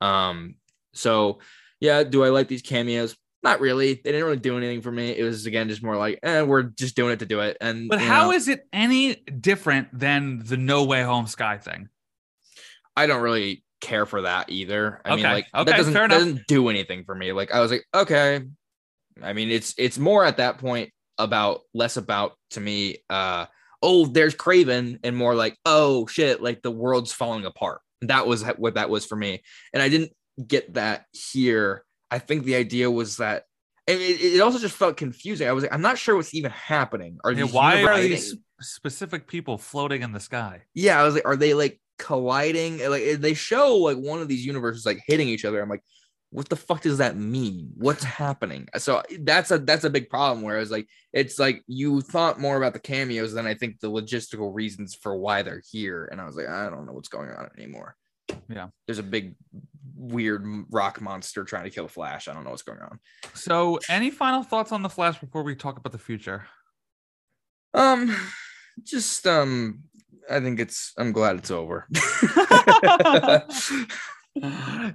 Um, so yeah, do I like these cameos? Not really. They didn't really do anything for me. It was again just more like, eh, we're just doing it to do it. And But how know, is it any different than the No Way Home Sky thing? I don't really care for that either. I mean, like Okay, that doesn't doesn't do anything for me. Like I was like, okay. I mean, it's it's more at that point about less about to me, uh, oh, there's Kraven, and more like, oh shit, like the world's falling apart. That was what that was for me. And I didn't get that here. I think the idea was that and it, it also just felt confusing. I was like, I'm not sure what's even happening. Are Yeah, these why are these specific people floating in the sky? yeah i was like are they like colliding like they show like one of these universes like hitting each other. I'm like what the fuck does that mean? What's happening? So that's a that's a big problem whereas like it's like you thought more about the cameos than i think the logistical reasons for why they're here. And i was like i don't know what's going on anymore. Yeah. there's a big weird rock monster trying to kill flash. I don't know what's going on. So, any final thoughts on the Flash before we talk about the future? um just um i think it's i'm glad it's over <laughs>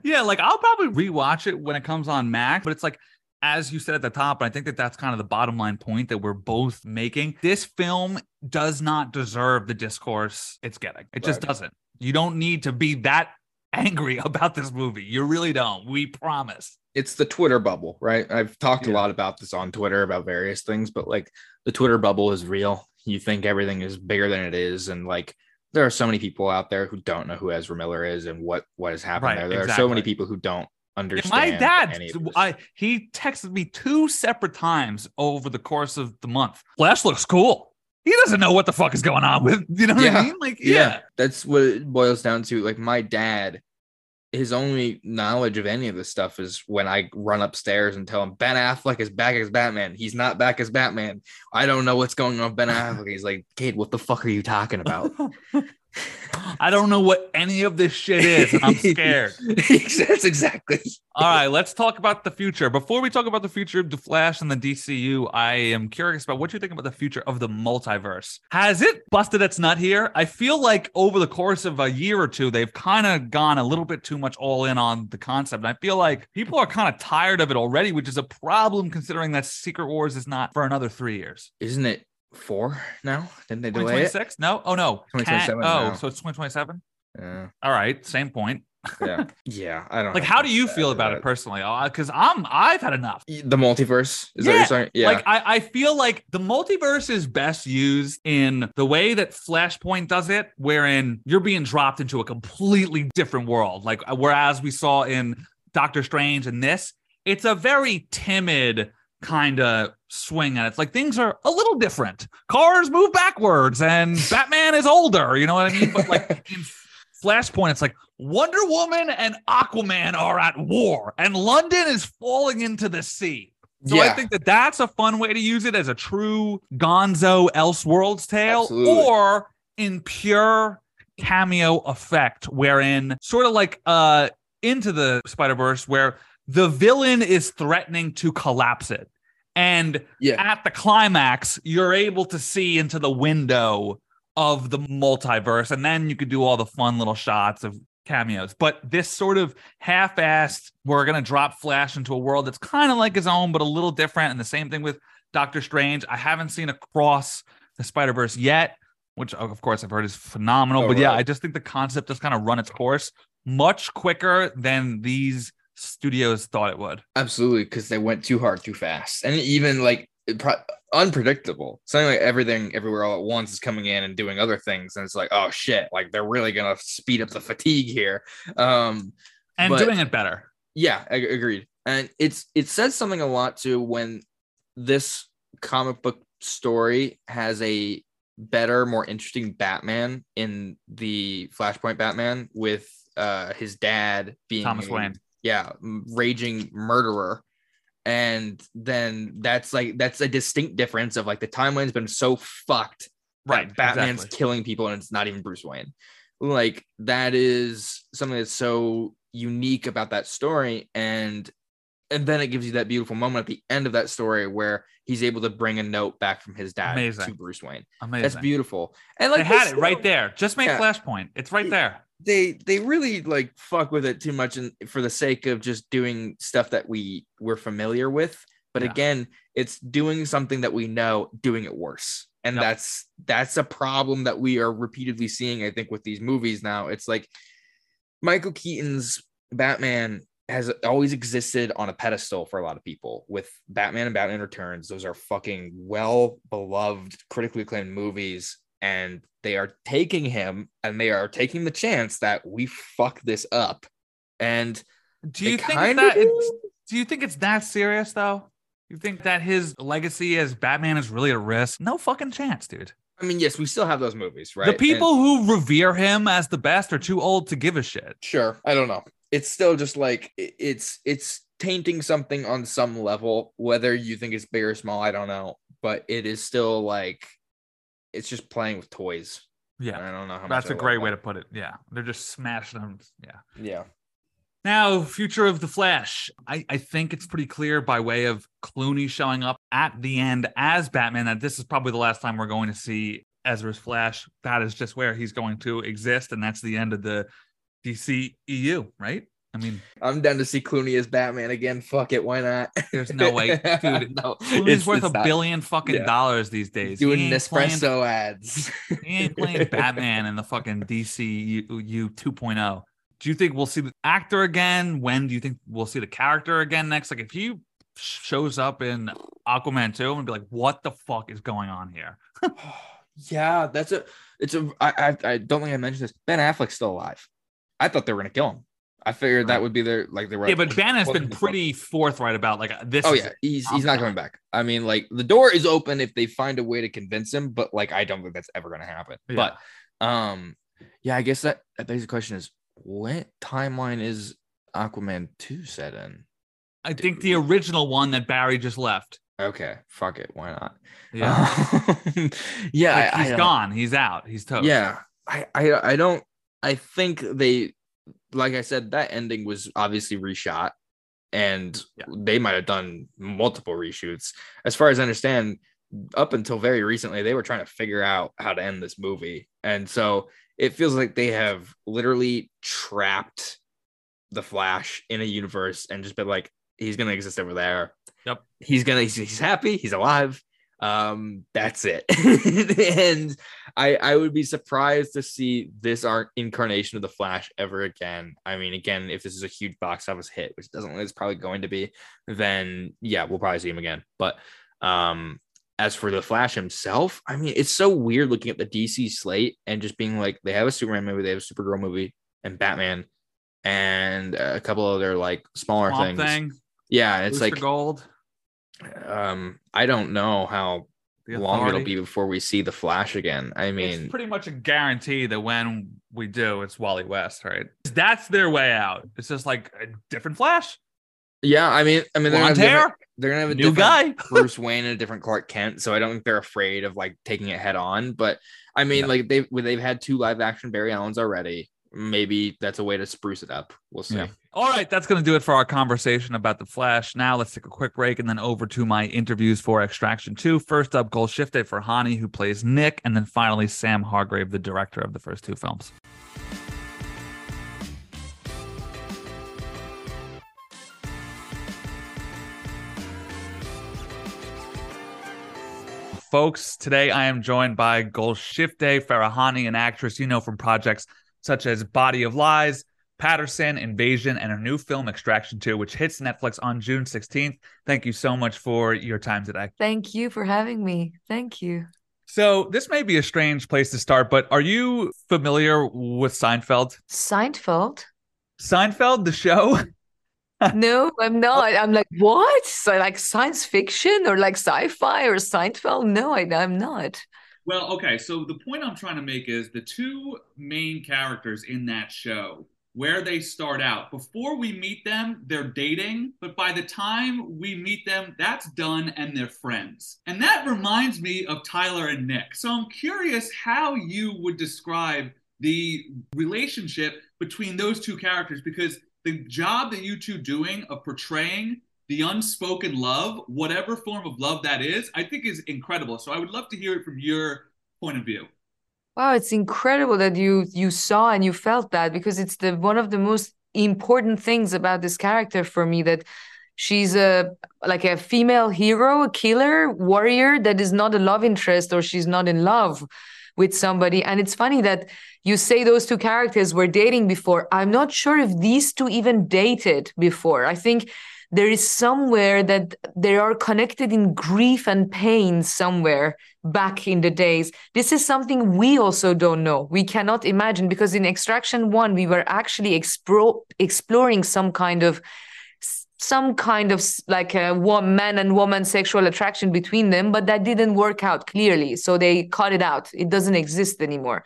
yeah, like I'll probably rewatch it when it comes on Mac, but it's like as you said at the top, and I think that that's kind of the bottom line point that we're both making. This film does not deserve the discourse it's getting. It just doesn't. You don't need to be that angry <laughs> about this movie. You really don't. We promise. it's the Twitter bubble, right? I've talked a lot about this on Twitter about various things, but like the Twitter bubble is real. You think everything is bigger than it is, and like there are so many people out there who don't know who Ezra Miller is and what what has happened Right, there. There are so many people who don't Yeah, understand. my dad, any of this. I he texted me two separate times over the course of the month. Flash looks cool. He doesn't know what the fuck is going on with. You know what Yeah. I mean? Like, yeah. that's what it boils down to. Like my dad, his only knowledge of any of this stuff is when I run upstairs and tell him Ben Affleck is back as Batman. He's not back as Batman. I don't know what's going on Ben Affleck. He's like, Cade, what the fuck are you talking about? <laughs> I don't know what any of this shit is. and I'm <laughs> scared. That's exactly. All right, let's talk about the future. Before we talk about the future of the Flash and the DCU, I am curious about what you think about the future of the multiverse. Has it busted its nut here? I feel like over the course of a year or two, they've kind of gone a little bit too much all in on the concept. And I feel like people are kind of tired of it already, which is a problem considering that Secret Wars is not for another three years. Isn't it four now? Didn't they delay it? 2026? No? Oh, no. Can't- 2027 Oh, now. so it's 2027? Yeah. All right, same point. Yeah. <laughs> yeah. I don't Like, how do you feel about it personally? Because I'm, I've had enough. The multiverse? Is that what you're saying? Yeah. Like I, I feel like the multiverse is best used in the way that Flashpoint does it, wherein you're being dropped into a completely different world. Like uh, whereas we saw in Doctor Strange and this, it's a very timid kind of swing at it. It's like things are a little different. Cars move backwards and <laughs> Batman is older, you know what I mean? But like in Flashpoint, it's like Wonder Woman and Aquaman are at war and London is falling into the sea. So I think that that's a fun way to use it as a true Gonzo Elseworlds tale, Absolutely. or in pure cameo effect, wherein sort of like uh into the Spider Verse, where the villain is threatening to collapse it, and yeah. at the climax, you're able to see into the window of the multiverse, and then you could do all the fun little shots of cameos. But this sort of half-assed, we're gonna drop Flash into a world that's kind of like his own, but a little different. And the same thing with Doctor Strange. I haven't seen across the Spider Verse yet, which of course I've heard is phenomenal. Oh, but yeah. I just think the concept has kind of run its course much quicker than these studios thought it would. Absolutely, because they went too hard too fast, and even like pro- unpredictable. Something like everything, everywhere, all at once is coming in and doing other things, and it's like, oh shit, like they're really gonna speed up the fatigue here. Um, And But- doing it better. yeah, I, agreed. And it's it says something a lot too when this comic book story has a better, more interesting Batman in the Flashpoint Batman with uh his dad being Thomas Wayne. Yeah, raging murderer. And then that's like that's a distinct difference of like the timeline's been so fucked Right. Batman's exactly. killing people and it's not even Bruce Wayne. Like that is something that's so unique about that story and and then it gives you that beautiful moment at the end of that story where he's able to bring a note back from his dad Amazing. to Bruce Wayne. Amazing. That's beautiful. And like they had this it right there. Just make Yeah. Flashpoint. It's right there. They they really like fuck with it too much and for the sake of just doing stuff that we we're familiar with. But Yeah. again, it's doing something that we know, doing it worse. And Yep. that's that's a problem that we are repeatedly seeing, I think, with these movies now. It's like Michael Keaton's Batman has always existed on a pedestal for a lot of people with Batman and Batman Returns. Those are fucking well beloved, critically acclaimed movies. And they are taking him and they are taking the chance that we fuck this up. And Do you think that do. it's do you think it's that serious though? You think that his legacy as Batman is really at risk? No fucking chance, dude. I mean, yes, we still have those movies, right? The And- people who revere him as the best are too old to give a shit. sure i don't know it's still just like it's it's tainting something on some level whether you think it's big or small i don't know but it is still like it's just playing with toys Yeah. i don't know how That's a great way that. to put it. Yeah. They're just smashing them. Yeah. yeah Now, future of the Flash. I, I think it's pretty clear by way of Clooney showing up at the end as Batman that this is probably the last time we're going to see Ezra's Flash. That is just where he's going to exist, and that's the end of the DC EU, right? I mean, i'm down to see clooney as batman again fuck it why not <laughs> there's no way, <laughs> dude. no Clooney's it's- worth a not. billion fucking Yeah. dollars these days. Doing ain't playing- nespresso ads <laughs> He ain't playing Batman in the fucking DCU 2.0. Do you think we'll see the actor again? When do you think we'll see the character again next? Like if he shows up in Aquaman 2, I'm gonna be like, what the fuck is going on here? <sighs> yeah that's a it's a I, I i don't think i mentioned this ben affleck's still alive i thought they were gonna kill him i figured that would be their like they were Yeah, but has been pretty forthright about like this. Oh yeah, he's he's not coming back. I mean, like the door is open if they find a way to convince him, but like I don't think that's ever gonna happen. Yeah. But um, yeah, I guess that that begs the question is what timeline is Aquaman two set in? I think the original one that Barry just left. Okay, fuck it, why not? Yeah, Um, <laughs> yeah, Like, I- I he's don't- gone. He's out. He's toast. Yeah, I, I I don't. I think they, like I said, that ending was obviously reshot, and Yeah. they might have done multiple reshoots. As far as I understand, up until very recently, they were trying to figure out how to end this movie, and so it feels like they have literally trapped the Flash in a universe and just been like, he's gonna exist over there. Yep. He's gonna. He's, he's happy. He's alive um that's it <laughs> and i i would be surprised to see this art incarnation of the flash ever again i mean again if this is a huge box office hit which doesn't it's probably going to be then yeah we'll probably see him again but um as for the flash himself i mean it's so weird looking at the dc slate and just being like they have a superman movie they have a supergirl movie and batman and a couple other like smaller Swamp things Thing. yeah it's Booster like Gold. Um i don't know how long it'll be before we see the Flash again. I mean, it's pretty much a guarantee that when we do, it's Wally West, right? That's their way out. It's just like a different Flash, yeah, I mean, I mean, they're gonna, hair, they're gonna have a new guy. <laughs> Bruce Wayne and a different Clark Kent, so I don't think they're afraid of like taking it head on. But I mean, Yeah. like they've they've had two live action Barry Allens already. Maybe that's a way to spruce it up. We'll see. Yeah. All right, that's going to do it for our conversation about the Flash. Now let's take a quick break and then over to my interviews for Extraction 2. First up, Golshifteh Farahani, who plays Nik, and then finally Sam Hargrave, the director of the first two films. Folks, today I am joined by Golshifteh Farahani, an actress you know from projects such as Body of Lies, Paterson, Invasion, and her new film Extraction 2, which hits Netflix on June 16th. Thank you so much for your time today. Thank you for having me. Thank you. So, this may be a strange place to start, but are you familiar with Seinfeld? Seinfeld? Seinfeld, the show? <laughs> no, I'm not. I'm like, what? So like science fiction or like sci-fi or Seinfeld? No, I, I'm not. Well, okay. So the point I'm trying to make is the two main characters in that show, where they start out, before we meet them, they're dating, but by the time we meet them, that's done and they're friends. And that reminds me of Tyler and Nik. So I'm curious how you would describe the relationship between those two characters because the job that you two doing of portraying the unspoken love, whatever form of love that is, I think is incredible. So I would love to hear it from your point of view. Wow, it's incredible that you you saw and you felt that because it's the one of the most important things about this character for me that she's a like a female hero, a killer, warrior that is not a love interest or she's not in love with somebody. And it's funny that you say those two characters were dating before. I'm not sure if these two even dated before. I think there is somewhere that they are connected in grief and pain somewhere back in the days. This is something we also don't know. We cannot imagine because in Extraction 1, we were actually explore, exploring some kind of some kind of like a man and woman sexual attraction between them, but that didn't work out clearly. So they cut it out. It doesn't exist anymore.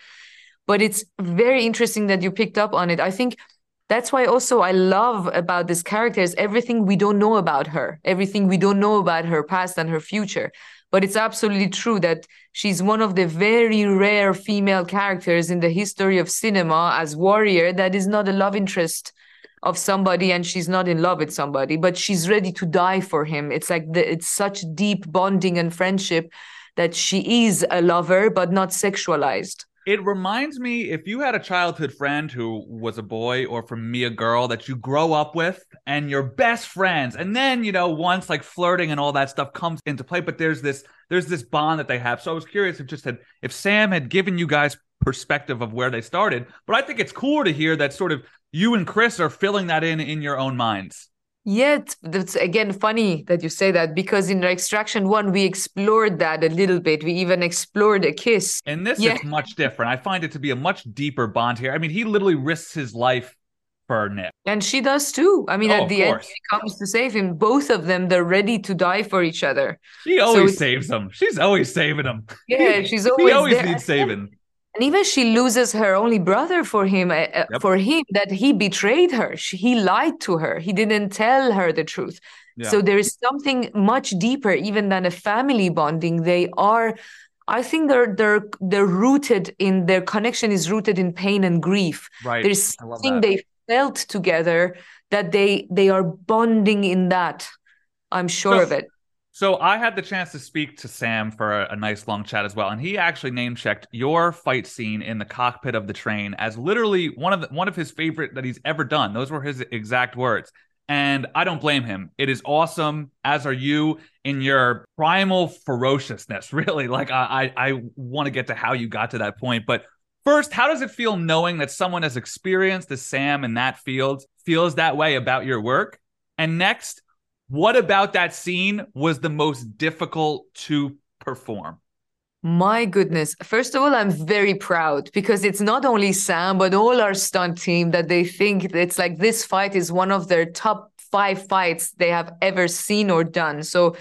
But it's very interesting that you picked up on it. I think that's why also I love about this character is everything we don't know about her, everything we don't know about her past and her future. But it's absolutely true that she's one of the very rare female characters in the history of cinema as warrior that is not a love interest of somebody and she's not in love with somebody, but she's ready to die for him. It's like the, it's such deep bonding and friendship that she is a lover, but not sexualized. It reminds me if you had a childhood friend who was a boy or from me a girl that you grow up with and you're best friends and then you know once like flirting and all that stuff comes into play but there's this there's this bond that they have. So I was curious if just had if Sam had given you guys perspective of where they started, but I think it's cool to hear that sort of you and Chris are filling that in in your own minds. Yet that's again funny that you say that because in Extraction One we explored that a little bit. We even explored a kiss. And this yeah. is much different. I find it to be a much deeper bond here. I mean, he literally risks his life for Nik. And she does too. I mean, oh, at the end, she comes to save him. Both of them, they're ready to die for each other. She always so saves them. She's always saving them. Yeah, she's always. he always there. needs saving and even she loses her only brother for him uh, uh, yep. for him that he betrayed her. She, he lied to her. He didn't tell her the truth. Yeah. so there is something much deeper even than a family bonding. They are i think they're they're they're rooted in their connection is rooted in pain and grief. Right. There's something they felt together that they they are bonding in that. I'm sure so, of it so I had the chance to speak to Sam for a, a, nice long chat as well, and he actually name checked your fight scene in the cockpit of the train as literally one of the, one of his favorite that he's ever done. Those were his exact words, and I don't blame him. It is awesome, as are you in your primal ferociousness. <laughs> Really, like I I, I want to get to how you got to that point, but first, how does it feel knowing that someone as experienced as Sam in that field feels that way about your work? And next what about that scene was the most difficult to perform? My goodness. First of all, I'm very proud because it's not only Sam, but all our stunt team that they think it's like this fight is one of their top five fights they have ever seen or done. So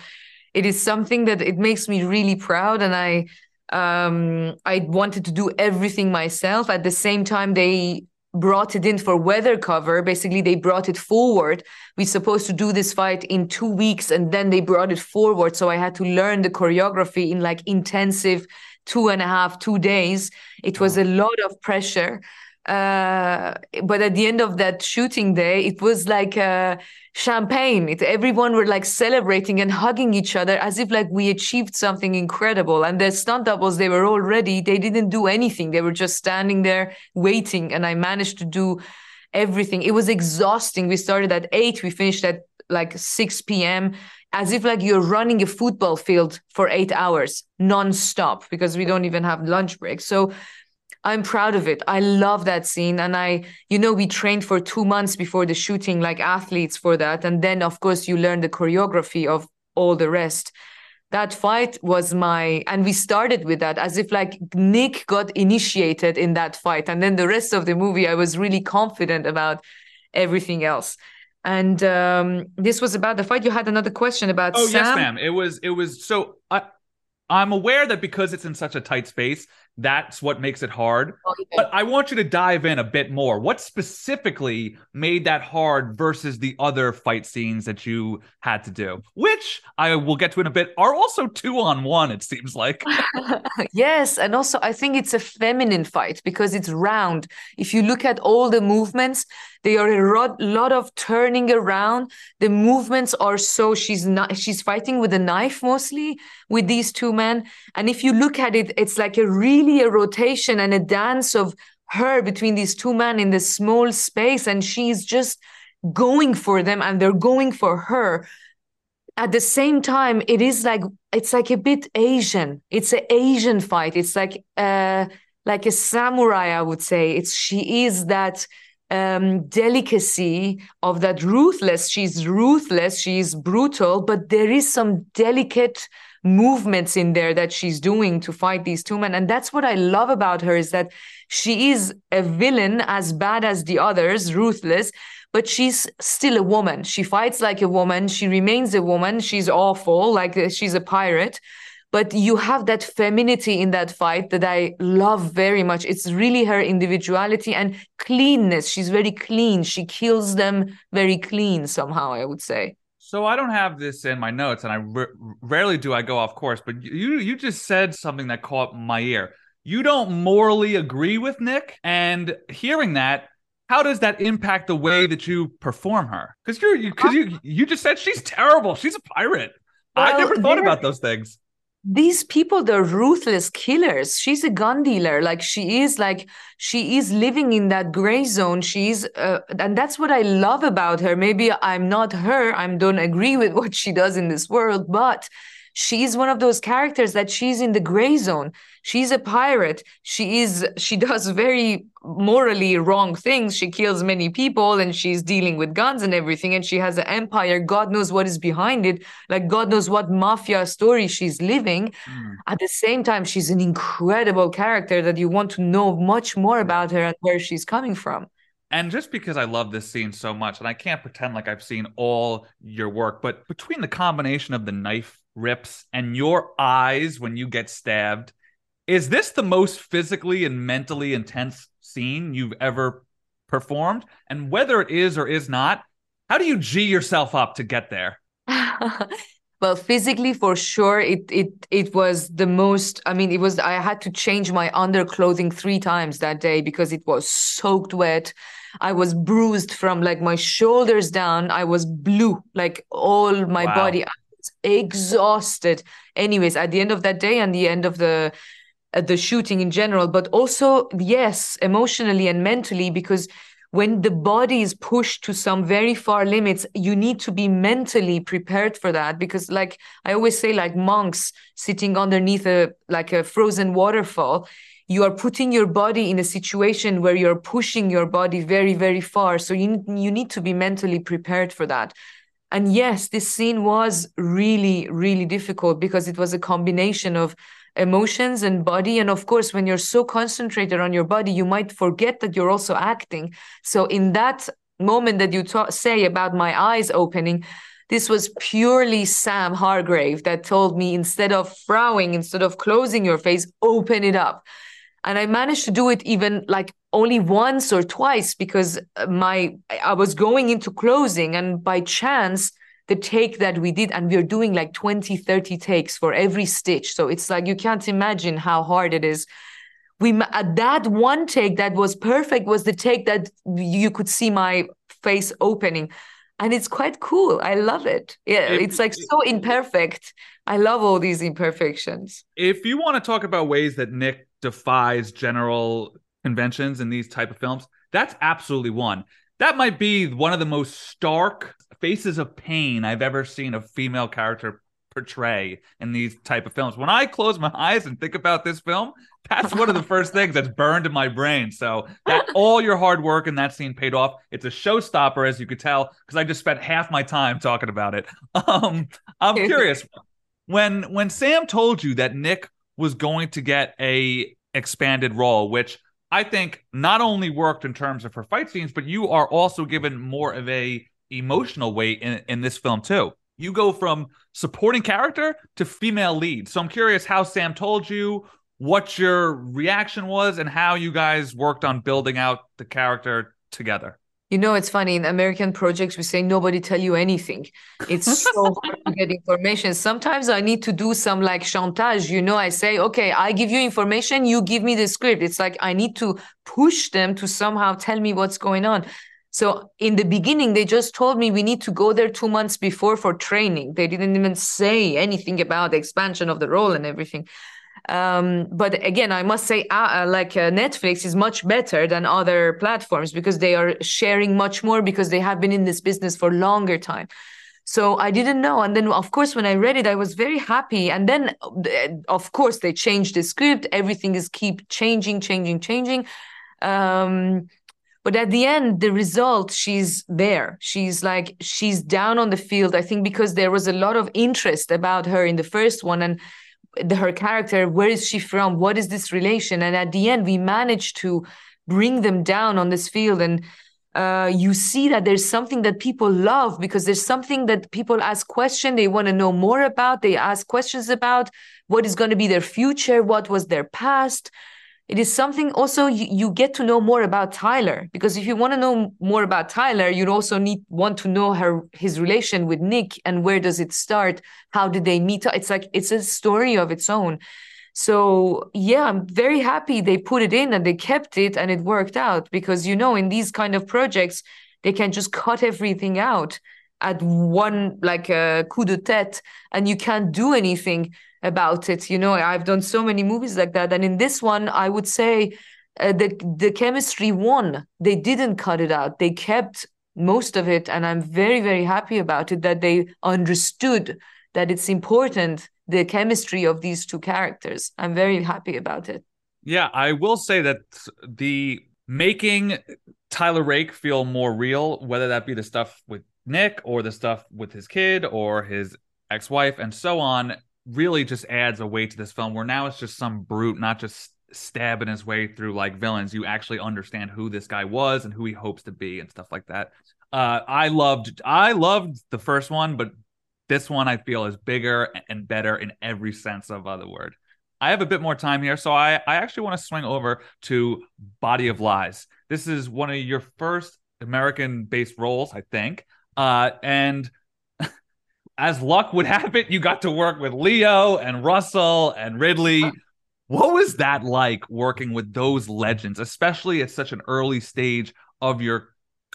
it is something that it makes me really proud. And I, um, I wanted to do everything myself. At the same time, they brought it in for weather cover. Basically, they brought it forward. We're supposed to do this fight in two weeks, and then they brought it forward. So I had to learn the choreography in like intensive two and a half, two days. It was a lot of pressure uh, but at the end of that shooting day, it was like uh, champagne. It, everyone were like celebrating and hugging each other as if like we achieved something incredible. And the stunt doubles, they were all ready. They didn't do anything. They were just standing there waiting. And I managed to do everything. It was exhausting. We started at eight. We finished at like 6 p.m. As if like you're running a football field for eight hours non-stop because we don't even have lunch breaks. So I'm proud of it. I love that scene. And I, you know, we trained for two months before the shooting, like athletes for that. And then, of course, you learn the choreography of all the rest. That fight was my, and we started with that as if like Nik got initiated in that fight. And then the rest of the movie, I was really confident about everything else. And um, this was about the fight. You had another question about Oh Sam. yes, ma'am. It was it was so I I'm aware that because it's in such a tight space, that's what makes it hard. Oh. But I want you to dive in a bit more. What specifically made that hard versus the other fight scenes that you had to do? Which I will get to in a bit are also two on one, it seems like. <laughs> <laughs> yes, and also I think it's a feminine fight because it's round. If you look at all the movements, they are a lot of turning around. The movements are so she's not she's fighting with a knife mostly with these two men. And if you look at it, it's like a really a rotation and a dance of her between these two men in this small space, and she's just going for them and they're going for her. At the same time it is like it's like a bit asian. It's an asian fight. It's like uh like a samurai i would say. It's she is that um delicacy of that ruthless. She's ruthless. She's brutal but there is some delicate movements in there that she's doing to fight these two men and that's what i love about her is that she is a villain as bad as the others ruthless but she's still a woman. She fights like a woman. She remains a woman. She's awful, like uh, she's a pirate. But you have that femininity in that fight that I love very much. It's really her individuality and cleanness. She's very clean. She kills them very clean somehow, I would say. So I don't have this in my notes, and I r- rarely do I go off course. But you you just said something that caught my ear. You don't morally agree with Nik, and hearing that, how does that impact the way that you perform her? Because you're because you, you just said she's terrible. She's a pirate. I never thought about those things. These people they're ruthless killers she's a gun dealer. Like she is like she is living in that gray zone. She's uh, and that's what i love about her. Maybe i'm not her. I don't agree with <laughs> what she does in this world but she's one of those characters that she's in the gray zone. She's a pirate. She is she does very morally wrong things. She kills many people and she's dealing with guns and everything. And she has an empire. God knows what is behind it. Like god knows what mafia story she's living. Hmm. At the same time she's an incredible character that you want to know much more hmm. about her and where she's coming from. And just because I love this scene so much, and I can't pretend like I've seen all your work, but between the combination of the knife rips and your eyes when you get stabbed, is this the most physically and mentally intense scene you've ever performed? And whether it is or is not, how do you G yourself up to get there? <laughs> well physically for sure it it it was the most i mean it was i had to change my underclothing three times that day because it was soaked wet i was bruised from like my shoulders down i was blue like all my Wow. body I exhausted. Anyways at the end of that day and the end of the uh, the shooting in general but also yes emotionally and mentally because when the body is pushed to some very far limits you need to be mentally prepared for that because like i always say like monks sitting underneath a like a frozen waterfall you are putting your body in a situation where you're pushing your body very very far. So you you need to be mentally prepared for that and yes this scene was really really difficult because it was a combination of emotions and body. And of course when you're so concentrated on your body you might forget that you're also acting. So in that moment that you ta- say about my eyes opening this was purely sam hargrave that told me instead of frowning instead of closing your face open it up. And i managed to do it even like only once or twice because uh, my i was going into closing and by chance the take that we did and we are doing like 20 30 takes for every stitch. So it's like you can't imagine how hard it is. We at that one take that was perfect was the take that you could see my face opening. And it's quite cool. I love it. Yeah If- it's like so imperfect. I love all these imperfections. If you want to talk about ways that Nik defies general conventions in these type of films, that's absolutely one. That might be one of the most stark faces of pain I've ever seen a female character portray in these type of films. When I close my eyes and think about this film, that's one of the first things that's burned in my brain. So that <laughs> all your hard work in that scene paid off. It's a showstopper, as you could tell, because I just spent half my time talking about it. <laughs> Um, I'm <laughs> curious when when Sam told you that Nik was going to get a expanded role, which I think not only worked in terms of her fight scenes, but you are also given more of a emotional weight in, in this film too. You go from supporting character to female lead. So I'm curious how Sam told you, what your reaction was, and how you guys worked on building out the character together. You know, it's funny in American projects, we say nobody tell you anything. It's so <laughs> hard to get information. Sometimes I need to do some like chantage. You know, I say, okay, I give you information, you give me the script. It's like I need to push them to somehow tell me what's going on. So in the beginning, they just told me we need to go there two months before for training. They didn't even say anything about the expansion of the role and everything. Um, but again, I must say, uh, uh, like uh, Netflix is much better than other platforms because they are sharing much more because they have been in this business for longer time. So I didn't know. And then, of course, when I read it, I was very happy. And then, uh, of course, they changed the script. Everything is keep changing, changing, changing. Um, but at the end, the result, she's there. She's like, she's down on the field. I think because there was a lot of interest about her in the first one. And the, her character where is she from? What is this relation? And at the end we managed to bring them down on this field. And uh, you see that there's something that people love because there's something that people ask questions. They want to know more about. They ask questions about what is going to be their future what was their past it is something also you, you get to know more about Tyler because if you want to know more about Tyler, you also need want to know her his relation with Nik and where does it start? How did they meet? It's like it's a story of its own. So yeah, I'm very happy they put it in and they kept it and it worked out because you know in these kind of projects they can just cut everything out at one like a coup de tête and you can't do anything about it. You know, I've done so many movies like that, and in this one, I would say uh, the the chemistry won. They didn't cut it out. They kept most of it, and I'm very very happy about it that they understood that it's important the chemistry of these two characters. I'm very happy about it. Yeah, I will say that the making Tyler Rake feel more real, whether that be the stuff with Nik or the stuff with his kid or his ex-wife and so on really just adds a weight to this film where now it's just some brute not just stabbing his way through like villains. You actually understand who this guy was and who he hopes to be and stuff like that. Uh i loved i loved the first one but this one i feel is bigger and better in every sense of other word. I have a bit more time here so i i actually want to swing over to body of lies. This is one of your first american based roles i think uh and <laughs> as luck would have it, you got to work with Leo and Russell and Ridley. What was that like working with those legends, especially at such an early stage of your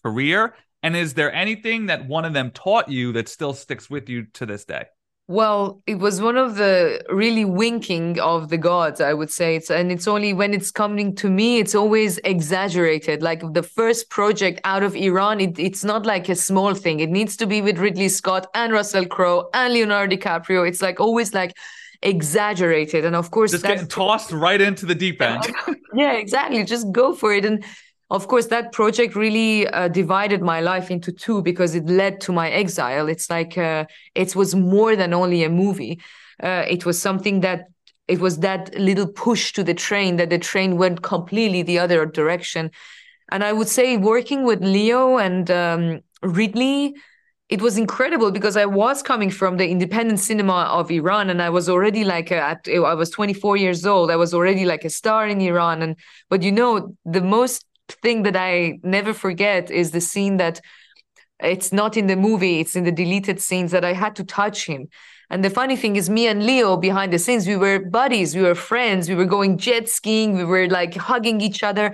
career? And is there anything that one of them taught you that still sticks with you to this day? Well, it was one of the really winking of the gods, I would say. It's and it's only when it's coming to me, it's always exaggerated. Like the first project out of Iran, it, it's not like a small thing. It needs to be with Ridley Scott and Russell Crowe and Leonardo DiCaprio. It's like always like exaggerated. And of course, just getting tossed right into the deep end. <laughs> yeah, exactly. Just go for it. And of course that project really uh, divided my life into two because it led to my exile. It's like uh, it was more than only a movie. Uh, it was something that it was that little push to the train that the train went completely the other direction. And i would say working with leo and um, ridley it was incredible because I was coming from the independent cinema of Iran and I was already like a, at I was 24 years old. I was already like a star in Iran. And but you know the most thing that I never forget is the scene that it's not in the movie, it's in the deleted scenes that I had to touch him. And the funny thing is, me and Leo behind the scenes, we were buddies, we were friends, we were going jet skiing, we were like hugging each other.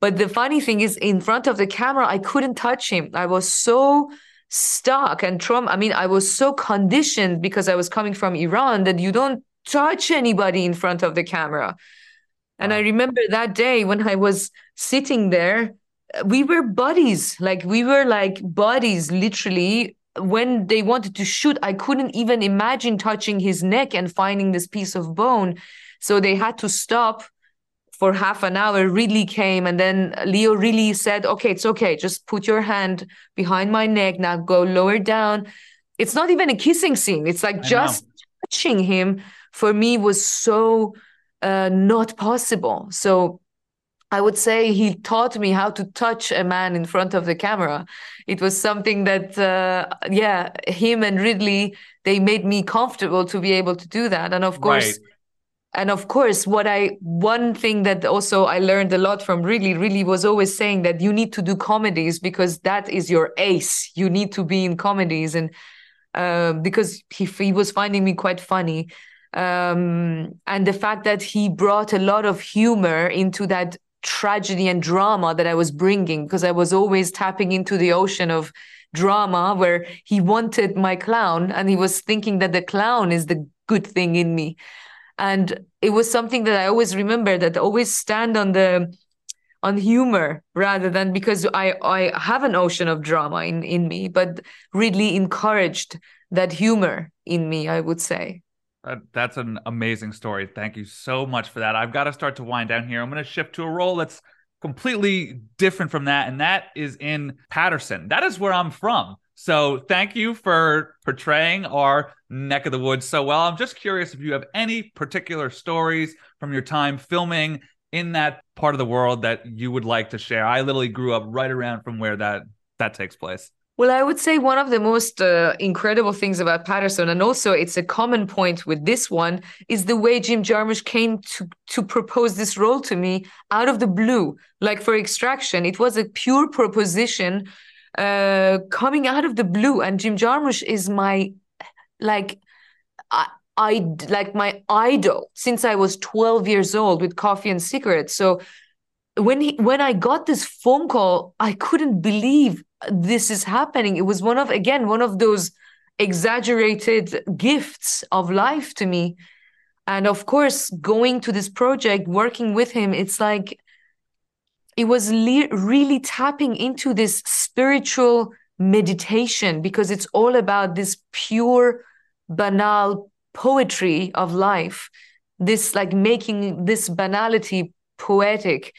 But the funny thing is, in front of the camera, I couldn't touch him. I was so stuck and trauma. I mean, I was so conditioned because I was coming from Iran that you don't touch anybody in front of the camera. And I remember that day when I was sitting there, we were buddies. Like we were like buddies, literally. When they wanted to shoot, I couldn't even imagine touching his neck and finding this piece of bone. So they had to stop for half an hour. Ridley came, and then Leo really said, Okay, it's okay. Just put your hand behind my neck. Now go lower down. It's not even a kissing scene. It's like I just know. touching him for me was so uh, not possible. So I would say he taught me how to touch a man in front of the camera. It was something that, uh, yeah, him and Ridley, they made me comfortable to be able to do that. And of course, Right. and of course, what I, one thing that also I learned a lot from Ridley, Ridley was always saying that you need to do comedies because that is your ace. You need to be in comedies. And uh, because he, he was finding me quite funny. Um, and the fact that he brought a lot of humor into that tragedy and drama that I was bringing, because I was always tapping into the ocean of drama where he wanted my clown and he was thinking that the clown is the good thing in me. And it was something that I always remember that always stand on the on humor rather than because I I have an ocean of drama in in me, but really encouraged that humor in me, I would say. That, that's an amazing story. Thank you so much for that. I've got to start to wind down here. I'm going to shift to a role that's completely different from that, and that is in Paterson. That is where I'm from. So thank you for portraying our neck of the woods so well. I'm just curious if you have any particular stories from your time filming in that part of the world that you would like to share. I literally grew up right around from where that that takes place. Well, I would say one of the most uh, incredible things about Paterson, and also it's a common point with this one, is the way Jim Jarmusch came to to propose this role to me out of the blue. Like for Extraction, it was a pure proposition uh, coming out of the blue, and Jim Jarmusch is my like. I, I like my idol since I was 12 years old with coffee and cigarettes. So when he when I got this phone call, I couldn't believe this is happening. It was one of again one of those exaggerated gifts of life to me. And of course, going to this project, working with him, it's like it was le- really tapping into this spiritual meditation because it's all about this pure, banal poetry of life, this like making this banality poetic.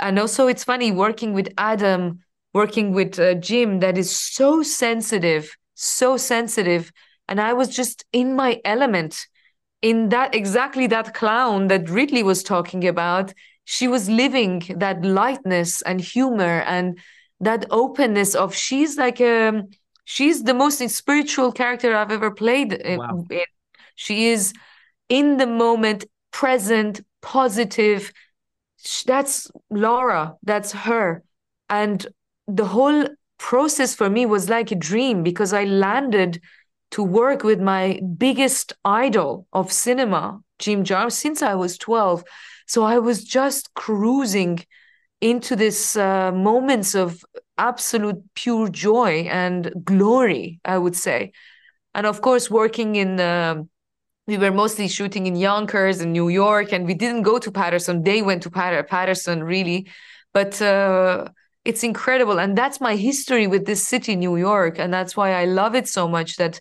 And also, it's funny working with Adam, working with uh, Jim, that is so sensitive, so sensitive. And I was just in my element in that exactly that clown that Ridley was talking about. She was living that lightness and humor and that openness of she's like a she's the most spiritual character I've ever played in. Wow. She is in the moment, present, positive. That's Laura. That's her. And the whole process for me was like a dream because I landed to work with my biggest idol of cinema, Jim Jarmusch, since I was 12. So I was just cruising into this uh, moments of absolute pure joy and glory, I would say. And of course, working in, uh, we were mostly shooting in Yonkers and New York, and we didn't go to Paterson. They went to Pat- Paterson, really. But uh, it's incredible. And that's my history with this city, New York. And that's why I love it so much that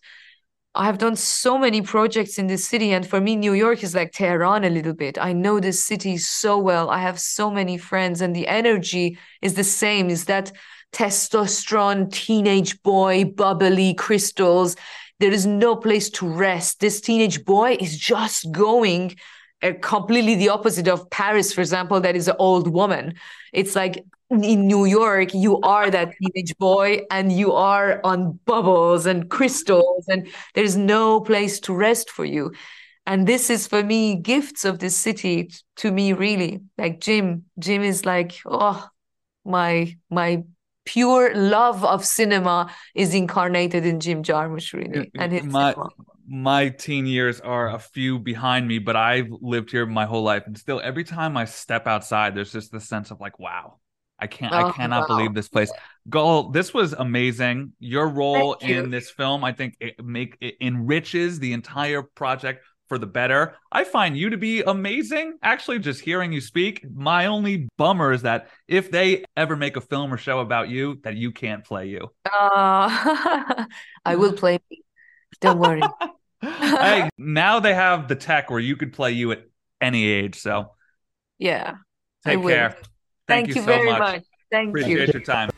I have done so many projects in this city. And for me, New York is like Tehran a little bit. I know this city so well. I have so many friends, and the energy is the same. Is that testosterone, teenage boy, bubbly crystals? There is no place to rest. This teenage boy is just going Uh, completely the opposite of Paris, for example, that is an old woman. It's like in New York, you are that teenage boy and you are on bubbles and crystals, and there's no place to rest for you. And this is for me gifts of this city to me, really. Like Jim, Jim is like, oh, my my pure love of cinema is incarnated in Jim Jarmusch, really, and his my cinema. My teen years are a few behind me, but I've lived here my whole life, and still, every time I step outside, there's just this sense of like, wow, I can't, I Oh, cannot wow. believe this place. Gull, this was amazing. Your role you. in this film, I think, it make it enriches the entire project for the better. I find you to be amazing. Actually, just hearing you speak, my only bummer is that if they ever make a film or show about you, that you can't play you. Uh, <laughs> I will <laughs> play me. Don't worry. <laughs> hey, <laughs> now they have the tech where you could play you at any age. So Yeah. Take care. Thank, Thank, you, you, so very much. much. Thank you. Appreciate your time.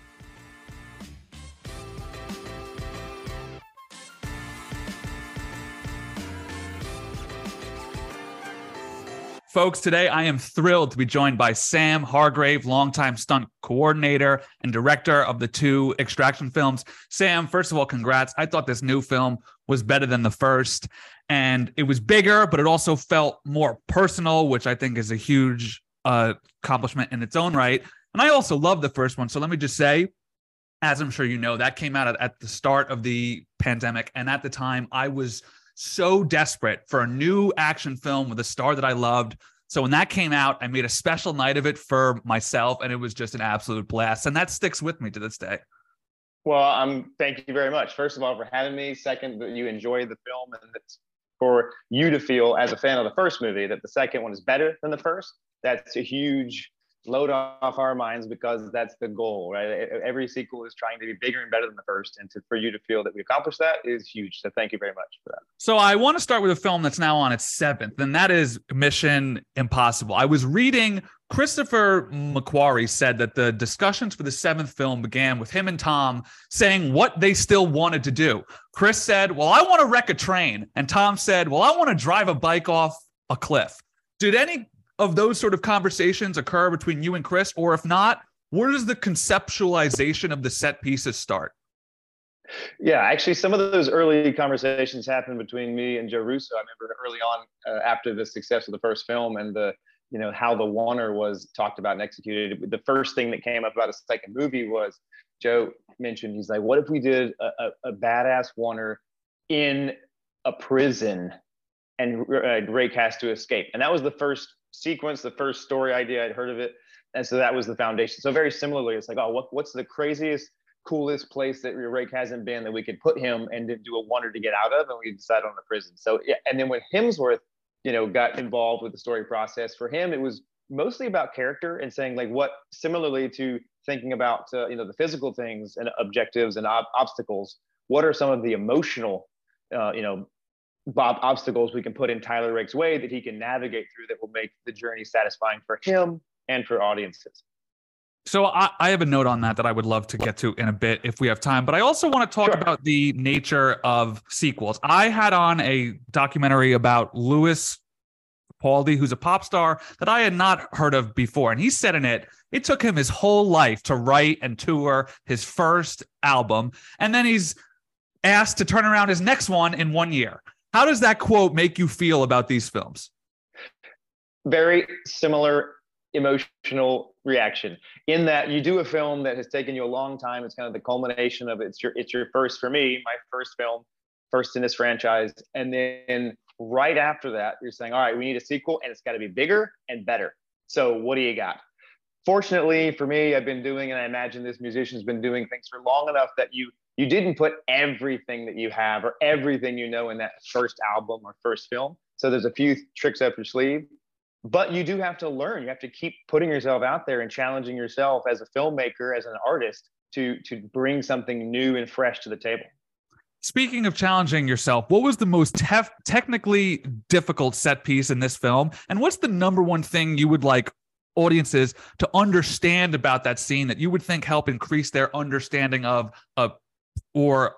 Folks, today I am thrilled to be joined by Sam Hargrave, longtime stunt coordinator and director of the two extraction films. Sam, first of all, congrats. I thought this new film was better than the first, and it was bigger, but it also felt more personal, which I think is a huge uh, accomplishment in its own right. And I also love the first one. So let me just say, as I'm sure you know, that came out at, at the start of the pandemic. And at the time, I was so desperate for a new action film with a star that I loved. So when that came out, I made a special night of it for myself, and it was just an absolute blast. And that sticks with me to this day. Well, I'm thank you very much. First of all, for having me. Second, that you enjoyed the film, and that's for you to feel as a fan of the first movie that the second one is better than the first. That's a huge load off our minds because that's the goal, right? Every sequel is trying to be bigger and better than the first, and to, for you to feel that we accomplished that is huge. So thank you very much for that. So I want to start with a film that's now on its seventh, and that is Mission Impossible. I was reading Christopher McQuarrie said that the discussions for the seventh film began with him and Tom saying what they still wanted to do. Chris said, Well, I want to wreck a train. And Tom said, Well, I want to drive a bike off a cliff. Did any of those sort of conversations occur between you and Chris? Or if not, where does the conceptualization of the set pieces start? Yeah, actually, some of those early conversations happened between me and Joe Russo. I remember early on, uh, after the success of the first film and the, you know, how the Oner was talked about and executed. The first thing that came up about a second movie was Joe mentioned he's like, "What if we did a, a, a badass Oner in a prison, and uh, Rake has to escape?" And that was the first sequence, the first story idea, I'd heard of it. And so that was the foundation. So very similarly, it's like, oh, what, what's the craziest, coolest place that Rake hasn't been that we could put him and then do a oner to get out of? And we decided on the prison. So yeah, and then when Hemsworth, you know, got involved with the story process, for him, it was mostly about character and saying like what similarly to thinking about uh, you know the physical things and objectives and ob- obstacles what are some of the emotional uh, you know Bob obstacles we can put in Tyler Rake's way that he can navigate through that will make the journey satisfying for him and for audiences. So I, I, have a note on that that I would love to get to in a bit if we have time. But I also want to talk sure. about the nature of sequels. I had on a documentary about Lewis Capaldi, who's a pop star that I had not heard of before. And he said in it, it took him his whole life to write and tour his first album. And then he's asked to turn around his next one in one year. How does that quote make you feel about these films? Very similar emotional reaction in that you do a film that has taken you a long time. It's kind of the culmination of it's your it's your first for me, my first film, first in this franchise, and then right after that, you're saying, all right, we need a sequel, and it's got to be bigger and better. So what do you got? Fortunately for me, I've been doing, and I imagine this musician's been doing things for long enough that you you didn't put everything that you have or everything you know in that first album or first film. So there's a few tricks up your sleeve, but you do have to learn. You have to keep putting yourself out there and challenging yourself as a filmmaker, as an artist to to bring something new and fresh to the table. Speaking of challenging yourself, what was the most tef- technically difficult set piece in this film? And what's the number one thing you would like audiences to understand about that scene that you would think help increase their understanding of a or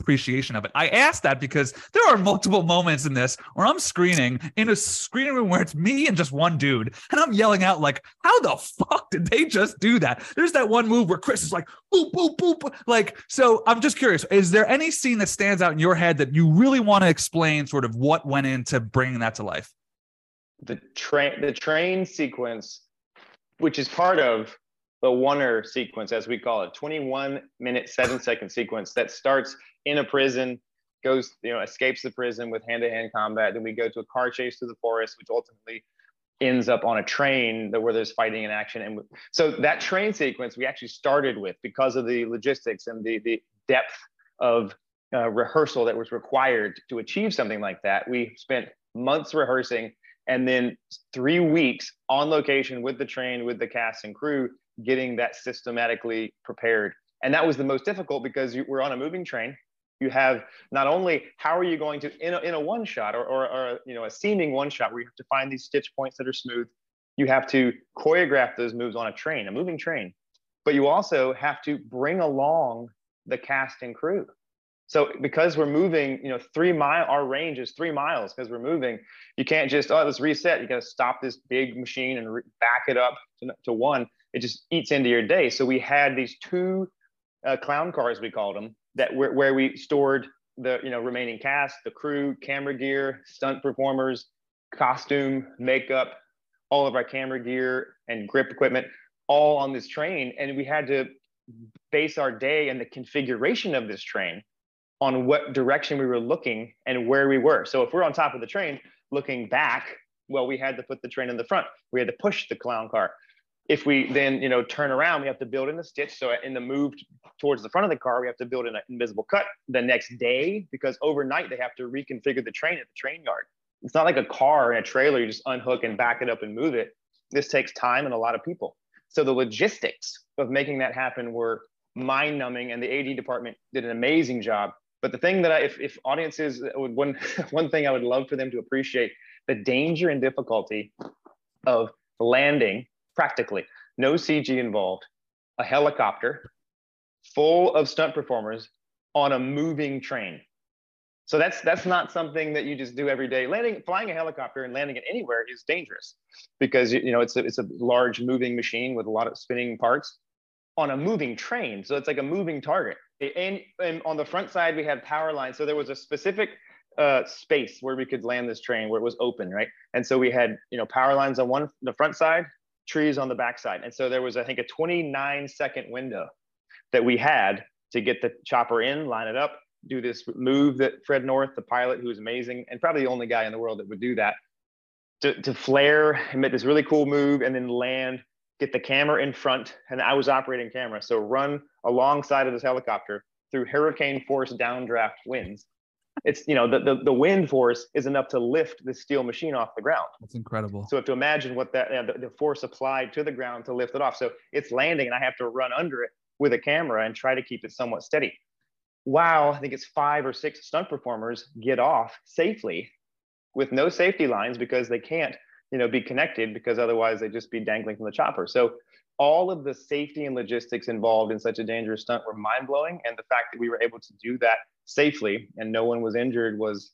appreciation of it. I asked that because there are multiple moments in this where I'm screening in a screening room where it's me and just one dude, and I'm yelling out like, "How the fuck did they just do that?" There's that one move where Chris is like, "Boop boop boop," like. So I'm just curious: is there any scene that stands out in your head that you really want to explain, sort of what went into bringing that to life? The train, the train sequence, which is part of the Oner sequence, as we call it, 21 minute, seven second sequence that starts in a prison, goes, you know, escapes the prison with hand to hand combat. Then we go to a car chase through the forest, which ultimately ends up on a train where there's fighting and action. And so that train sequence we actually started with because of the logistics and the, the depth of uh, rehearsal that was required to achieve something like that. We spent months rehearsing and then three weeks on location with the train, with the cast and crew getting that systematically prepared. And that was the most difficult because you, we're on a moving train. You have not only how are you going to in a, in a one shot or, or, or you know a seeming one shot where you have to find these stitch points that are smooth. You have to choreograph those moves on a train, a moving train, but you also have to bring along the cast and crew. So because we're moving, you know, three mile, our range is three miles because we're moving. You can't just oh let's reset. You got to stop this big machine and re- back it up to, to one. It just eats into your day. So we had these two uh, clown cars we called them that where, where we stored the you know remaining cast, the crew, camera gear, stunt performers, costume, makeup, all of our camera gear and grip equipment, all on this train, and we had to base our day and the configuration of this train on what direction we were looking and where we were. So if we're on top of the train looking back, well, we had to put the train in the front. We had to push the clown car. If we then, you know, turn around, we have to build in a stitch. So in the move towards the front of the car, we have to build in an invisible cut the next day because overnight they have to reconfigure the train at the train yard. It's not like a car and a trailer, you just unhook and back it up and move it. This takes time and a lot of people. So the logistics of making that happen were mind numbing and the AD department did an amazing job but the thing that I, if, if audiences uh, would one <laughs> one thing I would love for them to appreciate the danger and difficulty of landing practically no CG involved, a helicopter full of stunt performers on a moving train. So that's that's not something that you just do every day. Landing, flying a helicopter and landing it anywhere is dangerous because you know it's a, it's a large moving machine with a lot of spinning parts on a moving train. So it's like a moving target. And, and on the front side, we had power lines. So there was a specific uh, space where we could land this train where it was open, right? And so we had, you know, power lines on one, the front side, trees on the backside. And so there was, I think, a 29 second window that we had to get the chopper in, line it up, do this move that Fred North, the pilot, who is amazing, and probably the only guy in the world that would do that, to, to flare and make this really cool move and then land get the camera in front, and I was operating camera. So run alongside of this helicopter through hurricane force downdraft winds. It's you know the, the the wind force is enough to lift the steel machine off the ground. That's incredible. So you have to imagine what that you know, the, the force applied to the ground to lift it off. So it's landing, and I have to run under it with a camera and try to keep it somewhat steady. Wow, I think it's five or six stunt performers get off safely with no safety lines because they can't you know be connected because otherwise they'd just be dangling from the chopper so all of the safety and logistics involved in such a dangerous stunt were mind-blowing and the fact that we were able to do that safely and no one was injured was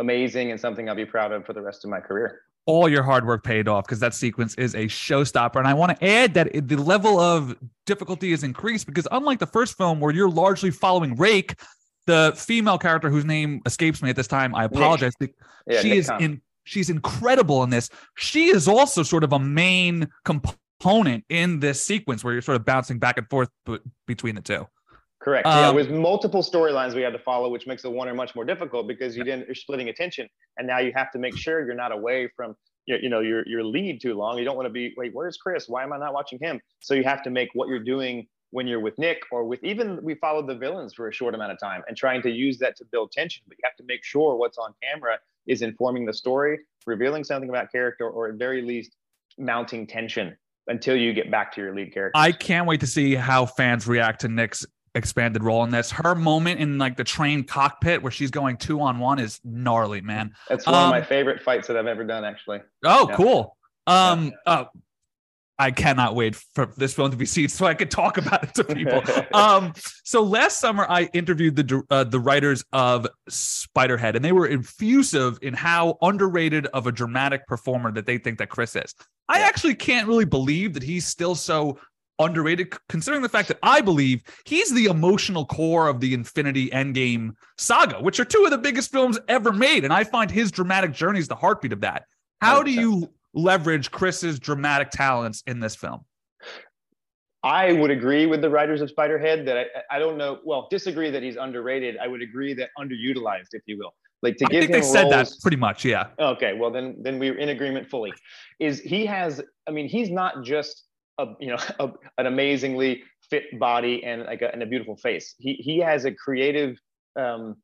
amazing and something i'll be proud of for the rest of my career all your hard work paid off because that sequence is a showstopper. And I want to add that the level of difficulty is increased because unlike the first film where you're largely following Rake, the female character whose name escapes me at this time, I apologize. Yeah, she Nik is in She's incredible in this. She is also sort of a main component in this sequence where you're sort of bouncing back and forth b- between the two. Correct. Um, yeah, with multiple storylines we had to follow, which makes the one much more difficult because you didn't you're splitting attention, and now you have to make sure you're not away from your, you know your your lead too long. You don't want to be wait, where's Chris? Why am I not watching him? So you have to make what you're doing when you're with Nik or with even we followed the villains for a short amount of time and trying to use that to build tension. But you have to make sure what's on camera is informing the story, revealing something about character, or at very least mounting tension until you get back to your lead character. I can't wait to see how fans react to Nik's expanded role in this. Her moment in like the train cockpit where she's going two on one is gnarly, man. That's one um, of my um, favorite fights that I've ever done, actually. Oh, yeah. cool. Um, yeah. uh, I cannot wait for this film to be seen so I could talk about it to people. <laughs> um, so last summer I interviewed the uh, the writers of Spiderhead, and they were effusive in how underrated of a dramatic performer that they think that Chris is. I actually can't really believe that he's still so underrated, considering the fact that I believe he's the emotional core of the Infinity Endgame saga, which are two of the biggest films ever made, and I find his dramatic journey is the heartbeat of that. How do you leverage Chris's dramatic talents in this film? I would agree with the writers of Spiderhead that I, I don't know. Well, disagree that he's underrated. I would agree that underutilized, if you will. Like to I give think him they roles, said that pretty much. Yeah. Okay. Well, then then we're in agreement fully. Is he has? I mean, he's not just a you know <laughs> a, an amazingly fit body and like a, and a beautiful face. He he has a creative um,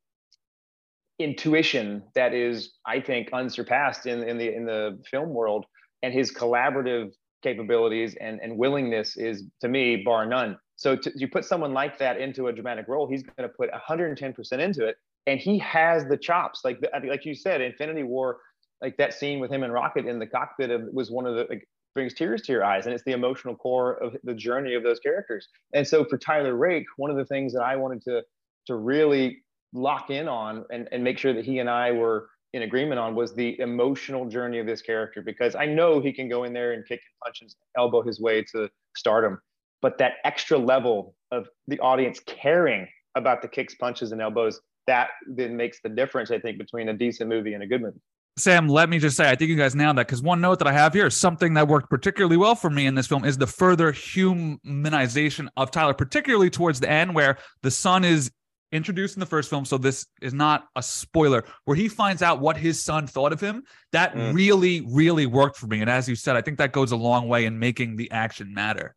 intuition that is, I think, unsurpassed in, in the in the film world. And his collaborative capabilities and, and willingness is, to me, bar none. So to, you put someone like that into a dramatic role, he's going to put 110% into it, and he has the chops. Like like you said, Infinity War, like that scene with him and Rocket in the cockpit of, was one of the like, brings tears to your eyes, and it's the emotional core of the journey of those characters. And so for Tyler Rake, one of the things that I wanted to to really lock in on and, and make sure that he and I were in agreement on was the emotional journey of this character because I know he can go in there and kick and punch and elbow his way to stardom, but that extra level of the audience caring about the kicks, punches, and elbows that then makes the difference, I think, between a decent movie and a good movie. Sam, let me just say, I think you guys nailed that because one note that I have here is something that worked particularly well for me in this film is the further humanization of Tyler, particularly towards the end where the son is introduced in the first film. So this is not a spoiler where he finds out what his son thought of him. That mm. really, really worked for me. And as you said, I think that goes a long way in making the action matter.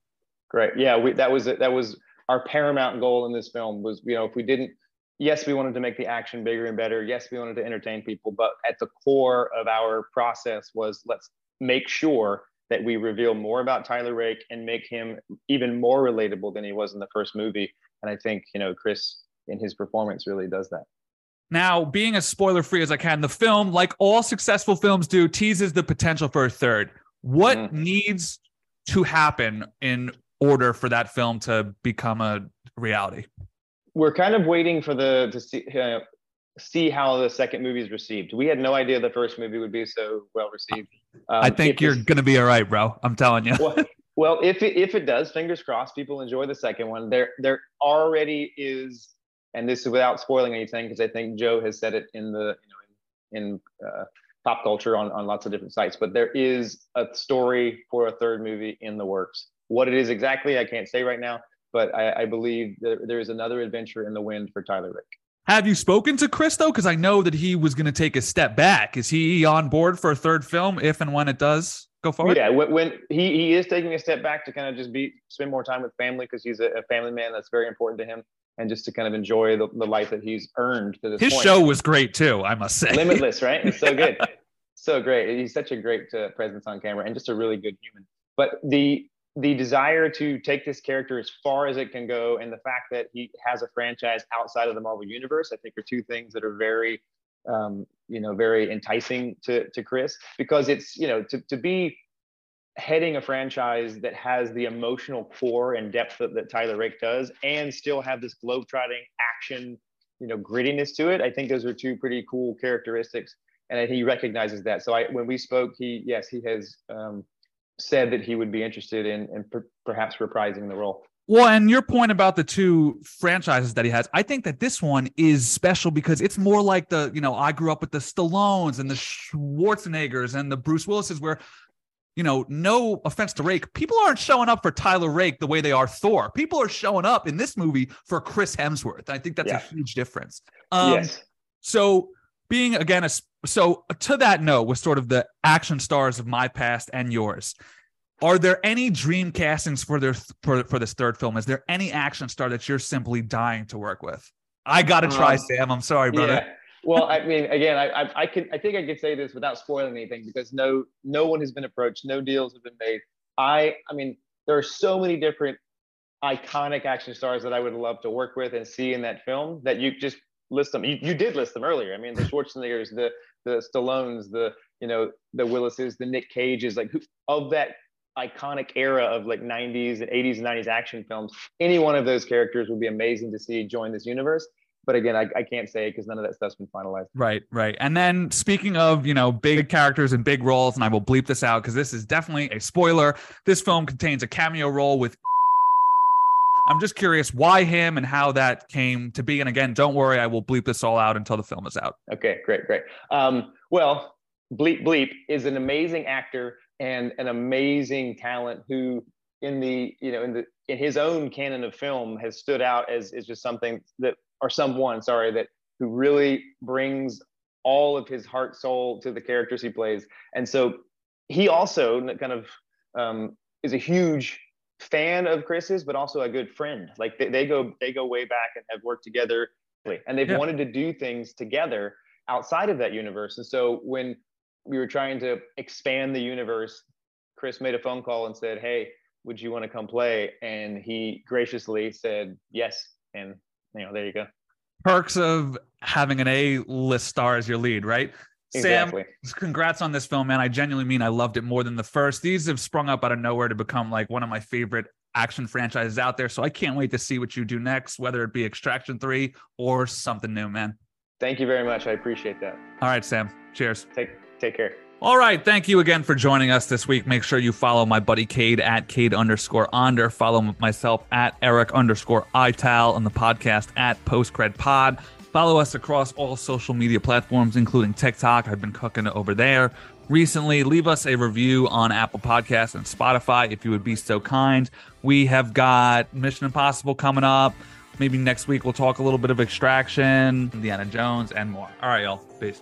Great. Yeah. We, that was, it. that was our paramount goal in this film was, you know, if we didn't, yes, we wanted to make the action bigger and better. Yes, we wanted to entertain people, but at the core of our process was let's make sure that we reveal more about Tyler Rake and make him even more relatable than he was in the first movie. And I think, you know, Chris in his performance really does that. Now, being as spoiler free as I can, the film, like all successful films do, teases the potential for a third. What mm. needs to happen in order for that film to become a reality? We're kind of waiting for the to see uh, see how the second movie is received. We had no idea the first movie would be so well received. Um, I think you're going to be all right, bro. I'm telling you. well, well, if it, if it does, fingers crossed, people enjoy the second one. There there already is, and this is without spoiling anything, because I think Joe has said it in the you know in, in uh, pop culture on on lots of different sites. But there is a story for a third movie in the works. What it is exactly, I can't say right now but I, I believe there, there is another adventure in the wind for Tyler Rake. Have you spoken to Chris though? Because I know that he was going to take a step back. Is he on board for a third film if and when it does go forward? Yeah, when, when he he is taking a step back to kind of just be spend more time with family because he's a, a, family man. That's very important to him, and just to kind of enjoy the, the life that he's earned to this. His point. show was great too, I must say. Limitless, right? It's so good, <laughs> so great. He's such a great uh, presence on camera and just a really good human. But the the desire to take this character as far as it can go and the fact that he has a franchise outside of the Marvel universe, I think are two things that are very, um, you know, very enticing to, to Chris because it's, you know, to, to be heading a franchise that has the emotional core and depth that, that Tyler Rake does and still have this globetrotting action, you know, grittiness to it. I think those are two pretty cool characteristics. And he recognizes that. So I, when we spoke, he, yes, he has, um, said that he would be interested in, in per- perhaps reprising the role. Well, and your point about the two franchises that he has, I think that this one is special because it's more like the, you know, I grew up with the Stallones and the Schwarzeneggers and the Bruce Willises, where, you know, no offense to Rake, people aren't showing up for Tyler Rake the way they are Thor. People are showing up in this movie for Chris Hemsworth. I think that's yeah. a huge difference. Um, yes. So being again a so to that note with sort of the action stars of my past and yours are there any dream castings for their for, for this third film? Is there any action star that you're simply dying to work with? I gotta try um, sam. I'm sorry brother. yeah. well i mean again I, I i can i think i could say this without spoiling anything because no no one has been approached no deals have been made. I i mean there are so many different iconic action stars that i would love to work with and see in that film that you just list them. You, you did list them earlier. I mean, the Schwarzeneggers, the the Stallones, the you know the Willises, the Nick Cages, like who, of that iconic era of like 90s and 80s and 90s action films. Any one of those characters would be amazing to see join this universe. But again, I, I can't say because none of that stuff's been finalized. Right, right. And then speaking of, you know, big characters and big roles, and I will bleep this out because this is definitely a spoiler. This film contains a cameo role with I'm just curious why him and how that came to be. And again, don't worry, I will bleep this all out until the film is out. Okay, great, great. Um, well, Bleep Bleep is an amazing actor and an amazing talent who in the you know in the in his own canon of film has stood out as is just something that or someone sorry that who really brings all of his heart soul to the characters he plays and so he also kind of um, is a huge fan of Chris's, but also a good friend. Like they, they go they go way back and have worked together, and they've yeah. wanted to do things together outside of that universe. And so when we were trying to expand the universe, Chris made a phone call and said, "Hey, would you want to come play?" And he graciously said yes. And you know, there you go. Perks of having an A-list star as your lead, right? Exactly. Sam, congrats on this film, man. I genuinely mean I loved it more than the first. These have sprung up out of nowhere to become like one of my favorite action franchises out there. So I can't wait to see what you do next, whether it be Extraction 3 or something new, man. Thank you very much. I appreciate that. All right, Sam. Cheers. Take take care. All right. Thank you again for joining us this week. Make sure you follow my buddy Cade at Cade underscore Onder. Follow myself at Eric underscore Ital on the podcast at Postcred Pod. Follow us across all social media platforms, including TikTok. I've been cooking over there recently. Leave us a review on Apple Podcasts and Spotify if you would be so kind. We have got Mission Impossible coming up. Maybe next week we'll talk a little bit of Extraction, Indiana Jones, and more. All right, y'all. Peace.